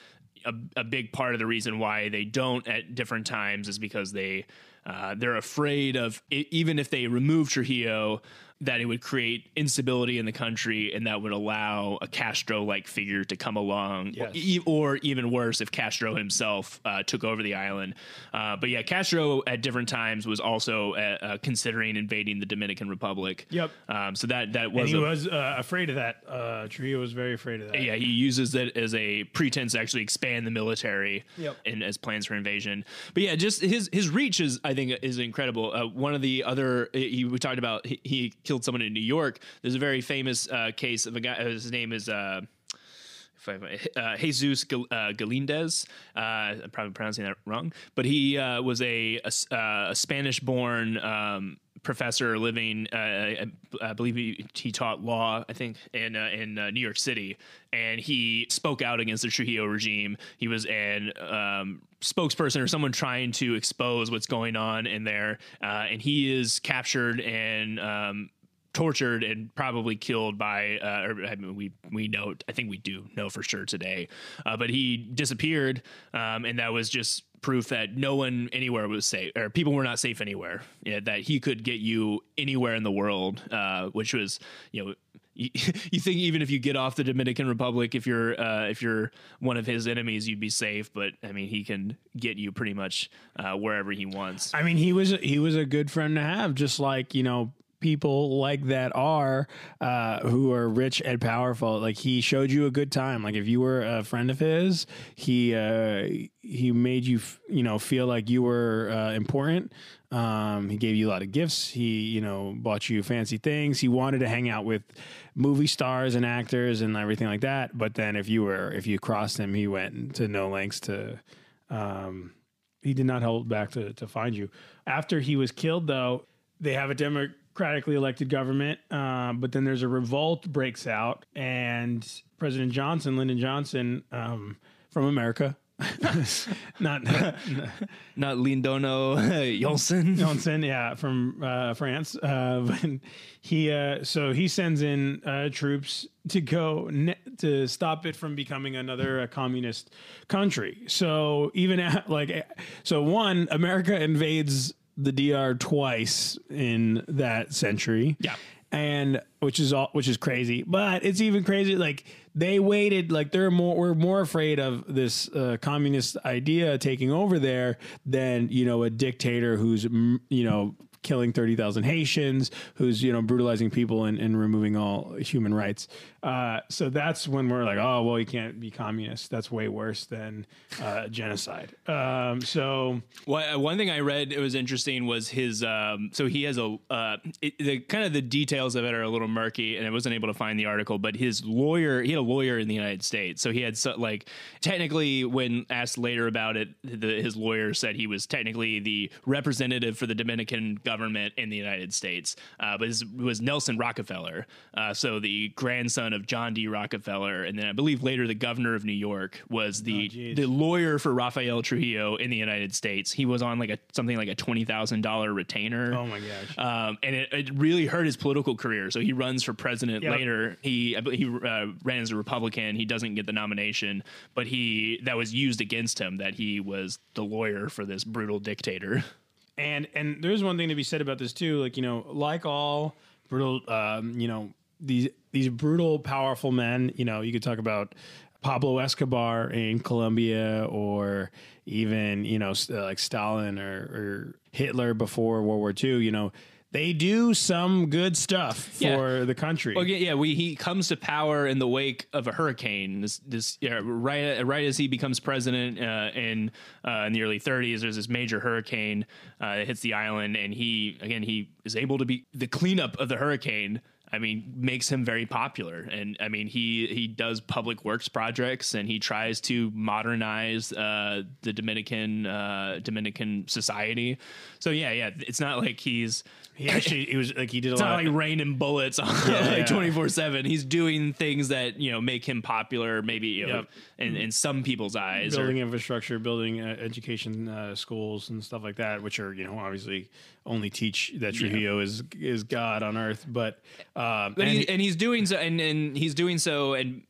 a, a big part of the reason why they don't at different times is because they uh, they're afraid of even if they remove Trujillo, that it would create instability in the country and that would allow a Castro like figure to come along, Yes. or, or even worse, if Castro himself uh, took over the island. Uh, but yeah, Castro at different times was also uh, uh, considering invading the Dominican Republic. Yep. Um, so that that And was he a- was uh, afraid of that. Uh, Trujillo was very afraid of that. yeah, he uses it as a pretense to actually expand the military Yep. and as plans for invasion. But yeah, just his his reach is I think is incredible. Uh, one of the other he, we talked about he, he killed someone in New York. There's a very famous uh, case of a guy. uh, His name is. Uh, uh, Jesus uh, Galindez. Uh, I'm probably pronouncing that wrong, but he uh, was a, a a Spanish-born um, professor living. I, I believe he, he taught law, I think, in in New York City, and he spoke out against the Trujillo regime. He was an um, spokesperson or someone trying to expose what's going on in there, and he is captured and. Um, tortured and probably killed by uh, or I mean, we we know I think we do know for sure today uh, but he disappeared um, and that was just proof that no one anywhere was safe or people were not safe anywhere that he could get you anywhere in the world uh, which was you know *laughs* you, you think even if you get off the Dominican Republic, if you're uh, if you're one of his enemies, you'd be safe. But I mean, he can get you pretty much uh, wherever he wants. I mean, he was he was a good friend to have, just like you know people like that are uh, who are rich and powerful. Like he showed you a good time. Like if you were a friend of his, he uh, he made you f- you know feel like you were uh, important. Um, he gave you a lot of gifts. He you know bought you fancy things. He wanted to hang out with movie stars and actors and everything like that. But then if you were if you crossed him, he went to no lengths to. Um, he did not hold back to, to find you. After he was killed, though, they have a democratically elected government, uh, but then there's a revolt breaks out, and President Johnson, Lyndon Johnson, um, from America, *laughs* not *laughs* Not Lindono *laughs* Johnson. Johnson, yeah, from uh, France. Uh, he uh, so he sends in uh, troops to go ne- to stop it from becoming another uh, communist country. So even at, like so, one America invades the DR twice in that century. Yeah. And which is all which is crazy, but it's even crazy. Like they waited, like they're more we're more afraid of this uh, communist idea taking over there than you know a dictator who's you know killing 30,000 Haitians, who's, you know, brutalizing people and, and removing all human rights. Uh, so that's when we're like, oh, well, you can't be communist. That's way worse than uh, genocide. Um, so Well, one thing I read it was interesting was his. Um, so he has a uh, it, the kind of the details of it are a little murky, and I wasn't able to find the article. But his lawyer, he had a lawyer in the United States, so he had so, like technically, when asked later about it, the, his lawyer said he was technically the representative for the Dominican government in the United States, uh, but his, was Nelson Rockefeller, uh, so the grandson John D. Rockefeller, and then I believe later the governor of New York was the geez. the lawyer for Rafael Trujillo in the United States. He was on like a something like a twenty thousand dollar retainer. Oh my gosh. Um, and it, it really hurt his political career. So he runs for president Yep. later. He he uh, ran as a Republican. He doesn't get the nomination, but he that was used against him that he was the lawyer for this brutal dictator. and and there's one thing to be said about this too like you know like all brutal um you know these these brutal powerful men you know you could talk about Pablo Escobar in Colombia or even you know uh, like Stalin or, or Hitler before World War II you know they do some good stuff for Yeah. the country Well, yeah, yeah. We, he comes to power in the wake of a hurricane. This, this, yeah, right, right as he becomes president uh, in uh, in the early 30s, there's this major hurricane uh, that hits the island, and he again he is able to be the cleanup of the hurricane. I mean, makes him very popular, and I mean he he does public works projects, and he tries to modernize uh, the Dominican uh, Dominican society. So yeah, yeah, it's not like he's he actually he was like he did a it's lot not like raining bullets on yeah. like twenty four seven. He's doing things that you know make him popular, maybe you know, Yep. in, in some people's eyes. or- building infrastructure, building uh, education uh, schools and stuff like that, which are you know obviously only teach that Trujillo is is God on earth. But um, but and he, and he's doing so, and, and he's doing so, and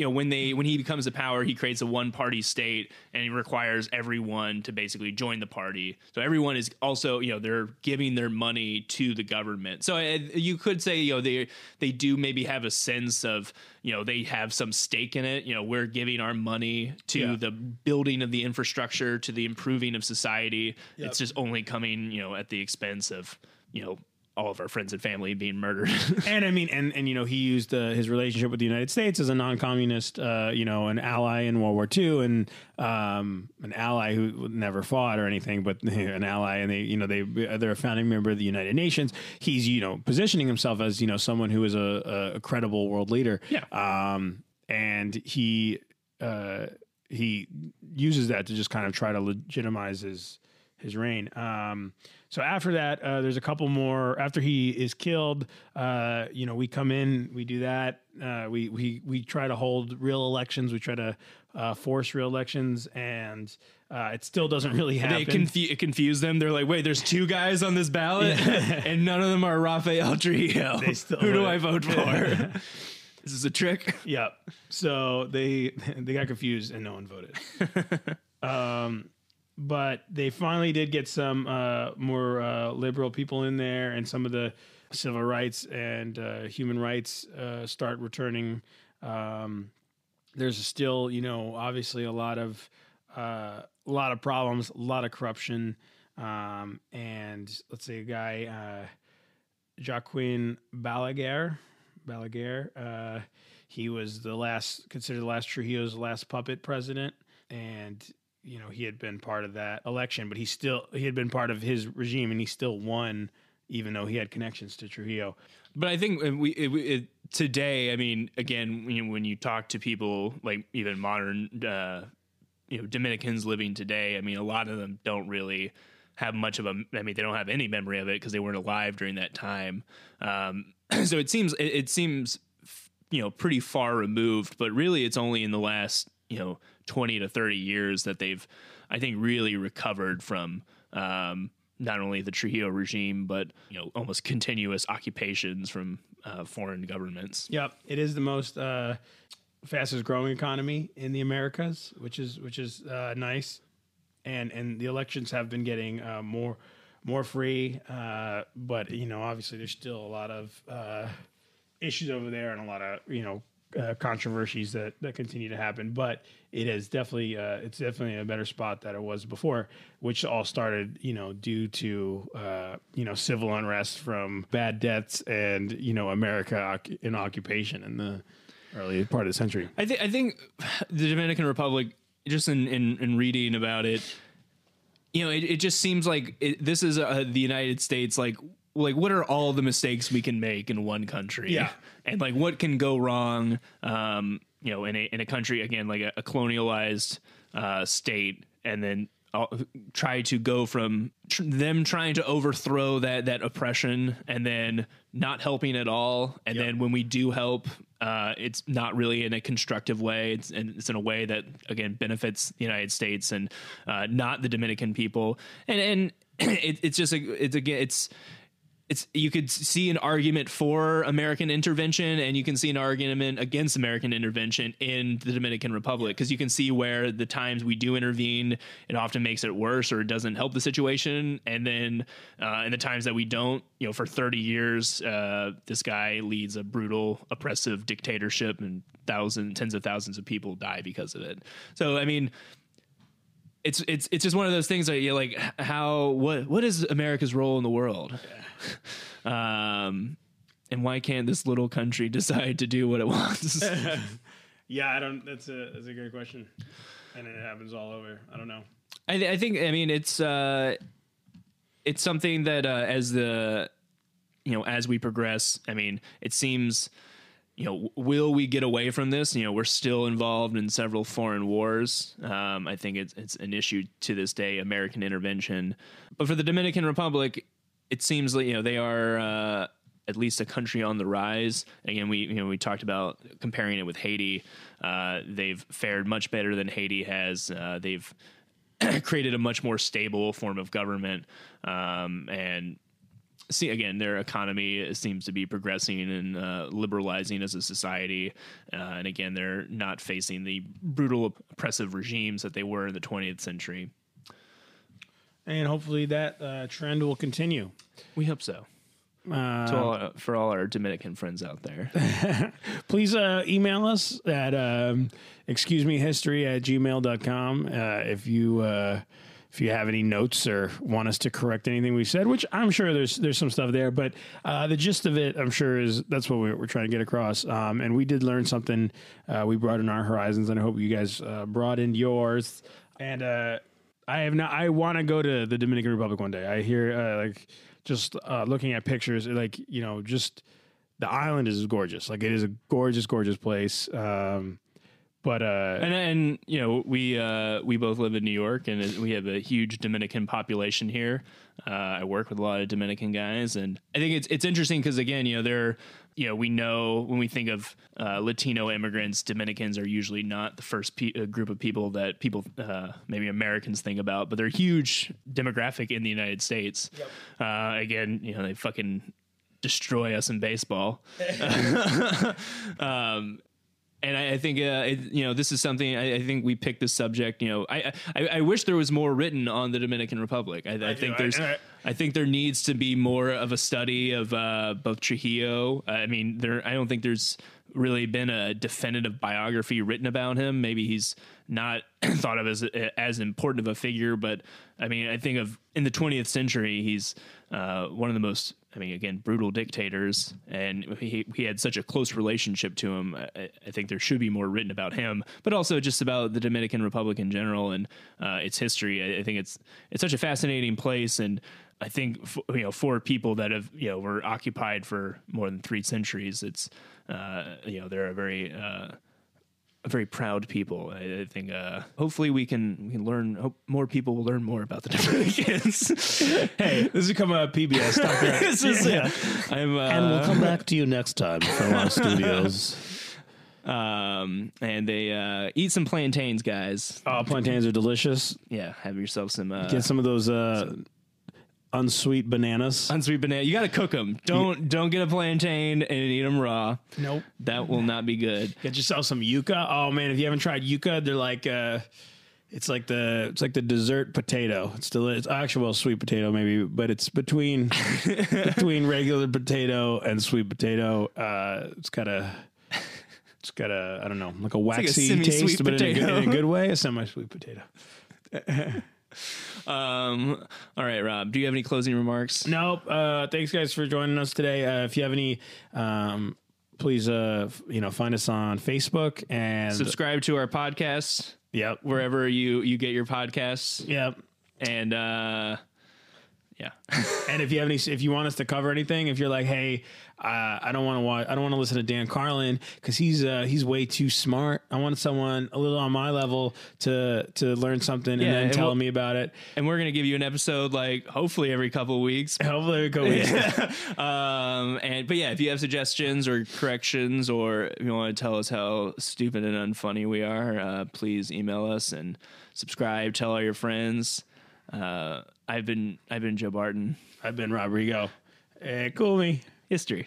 you know when they when he becomes a power he creates a one party state and he requires everyone to basically join the party. So everyone is also you know they're giving their money to the government. So uh, you could say you know they they do maybe have a sense of you know they have some stake in it. You know we're giving our money to Yeah. the building of the infrastructure to the improving of society. It's just only coming you know at the expense of you know all of our friends and family being murdered *laughs* and I mean, and and you know, he used uh, his relationship with the United States as a non-communist, uh, you know, an ally in World War II, and um, an ally who never fought or anything, but *laughs* an ally, and they, you know, they they're a founding member of the United Nations. He's you know positioning himself as you know someone who is a, a credible world leader. Yeah. Um, and he uh, he uses that to just kind of try to legitimize his his reign. Um, so after that, uh, there's a couple more. After he is killed, uh, you know, we come in, we do that. Uh, we we we try to hold real elections. We try to uh, force real elections, and uh, it still doesn't really happen. they confu- it confused them. They're like, wait, there's two guys on this ballot, *laughs* and none of them are Rafael Trujillo. *laughs* They still Who do. I vote *laughs* for? this is a trick. Yep. So they they got confused and no one voted. um, but they finally did get some uh, more uh, liberal people in there, and some of the civil rights and uh, human rights uh, start returning. Um, there's still, you know, obviously a lot of uh, a lot of problems, a lot of corruption, um, and let's say a guy. Uh, Joaquin Balaguer. Balaguer. He was the last, considered the last Trujillo's last puppet president, and you know he had been part of that election, but he still he had been part of his regime, and he still won, even though he had connections to Trujillo. But I think we it, it, today, I mean, again, when you talk to people like even modern, uh, you know, Dominicans living today, I mean, a lot of them don't really have much of a. I mean, they don't have any memory of it because they weren't alive during that time. Um, *clears throat* so it seems it, it seems you know pretty far removed, but really, it's only in the last you know twenty to thirty years that they've, I think, really recovered from. Um, not only the Trujillo regime, but you know, almost continuous occupations from uh, foreign governments. Yep, it is the most uh, fastest growing economy in the Americas, which is which is uh, nice, and and the elections have been getting uh, more more free, uh, but you know obviously there's still a lot of uh, issues over there and a lot of you know uh, controversies that that continue to happen. But it is definitely uh, it's definitely a better spot that it was before, which all started you know due to uh, you know civil unrest from bad debts and you know America in occupation in the early part of the century. I think I think the Dominican Republic, just in in, in reading about it, you know, it, it just seems like it, this is uh, the United States. Like, like what are all the mistakes we can make in one country? Yeah. and like what can go wrong? Um, you know, in a in a country again like a, a colonialized uh, state, and then. uh, Try to go from tr- them trying to overthrow that that oppression, and then not helping at all, and then when we do help, uh, it's not really in a constructive way. It's and it's in a way that again benefits the United States and uh, not the Dominican people. And and *clears throat* it, it's just a, it's again it's it's you could see an argument for American intervention and you can see an argument against American intervention in the Dominican Republic because you can see where the times we do intervene, it often makes it worse or it doesn't help the situation, and then uh, in the times that we don't, you know, for thirty years, uh, this guy leads a brutal, oppressive dictatorship, and thousands, tens of thousands of people die because of it. So I mean it's it's it's just one of those things that you're like how what what is America's role in the world, um, and why can't this little country *laughs* decide to do what it wants? *laughs* Yeah, I don't. That's a that's a great question, and it happens all over. I don't know. I, th- I think I mean it's uh, it's something that uh, as the you know as we progress, I mean it seems you know will we get away from this? You know we're still involved in several foreign wars. Um, I think it's it's an issue to this day, American intervention. But for the Dominican Republic, it seems like you know they are. Uh, at least a country on the rise. Again, we you know we talked about comparing it with Haiti. Uh, they've fared much better than Haiti has. Uh, they've *clears throat* created a much more stable form of government, um, and see again, their economy seems to be progressing and uh, liberalizing as a society, uh, and again, they're not facing the brutal, oppressive regimes that they were in the 20th century. And hopefully that uh, trend will continue. We hope so. Uh, To all, for all our Dominican friends out there, *laughs* please uh, email us at um, excuse me history at gmail.com uh, if you uh, if you have any notes or want us to correct anything we said which i'm sure there's there's some stuff there but uh, the gist of it i'm sure is that's what we're, we're trying to get across um, and we did learn something uh, we brought in our horizons and i hope you guys uh, brought in yours and uh, i have not i want to go to the dominican republic one day i hear uh, like just uh, looking at pictures like you know just the island is gorgeous. Like it is a gorgeous, gorgeous place. Um, but uh, and and you know we uh, we both live in New York, and we have a huge Dominican population here. Uh, I work with a lot of Dominican guys, and I think it's it's interesting because again, you know, they're you know we know when we think of uh, Latino immigrants, Dominicans are usually not the first pe- uh, group of people that people uh, maybe Americans think about, but they're a huge demographic in the United States. Uh, again, you know, they fucking destroy us in baseball. *laughs* *laughs* um, and I, I think uh, it, you know this is something I, I think we picked this subject. You know, I, I I wish there was more written on the Dominican Republic. I, I, think do. There's. I- I think there needs to be more of a study of uh, both Trujillo. I mean, there. I don't think there's really been a definitive biography written about him. Maybe he's not *clears throat* thought of as as important of a figure, but I mean, I think of in the 20th century, he's uh, one of the most. I mean, again, brutal dictators, and he he had such a close relationship to him. I, I think there should be more written about him, but also just about the Dominican Republic in general and uh, its history. I, I think it's it's such a fascinating place, and I think f- you know for people that have you know were occupied for more than three centuries, it's uh, you know they're a very uh, very proud people. I, I think uh, hopefully we can we can learn. Hope more people will learn more about the *laughs* Dominicans. hey, *laughs* this is coming out PBS. Stop there. *laughs* this is I'm uh, and we'll come back to you next time from our studios. um and they uh, eat some plantains, guys. Oh, plantains are delicious. Yeah, have yourself some uh, Get some of those uh, unsweet bananas. unsweet banana. You got to cook them. Don't don't get a plantain and eat them raw. Nope. That will not be good. Get yourself some yuca. Oh man, if you haven't tried yuca, they're like uh it's like the it's like the dessert potato. It's still it's actual sweet potato maybe, but it's between *laughs* between regular potato and sweet potato. Uh it's got a it's got a I don't know, like a like a waxy taste, but in a, good, in a good way, a semi sweet potato. *laughs* Um, all right, Rob. Do you have any closing remarks? Nope. Uh, thanks, guys, for joining us today. Uh, if you have any, um, please, uh, f- you know, find us on Facebook and Subscribe to our podcast Yep. wherever you you get your podcasts, Yep. and uh, yeah, *laughs* And if you have any, if you want us to cover anything, if you're like, hey, uh, I don't want to watch, I don't want to listen to Dan Carlin because he's uh, he's way too smart. I want someone a little on my level to to learn something and then and tell we'll- me about it. and we're gonna give you an episode like hopefully every couple of weeks. Hopefully, we go. weeks. *laughs* um, and but yeah, if you have suggestions or corrections, or if you want to tell us how stupid and unfunny we are, uh, please email us and subscribe. Tell all your friends. Uh, I've been I've been Joe Barton. I've been Rodrigo. Hey, cool me. History.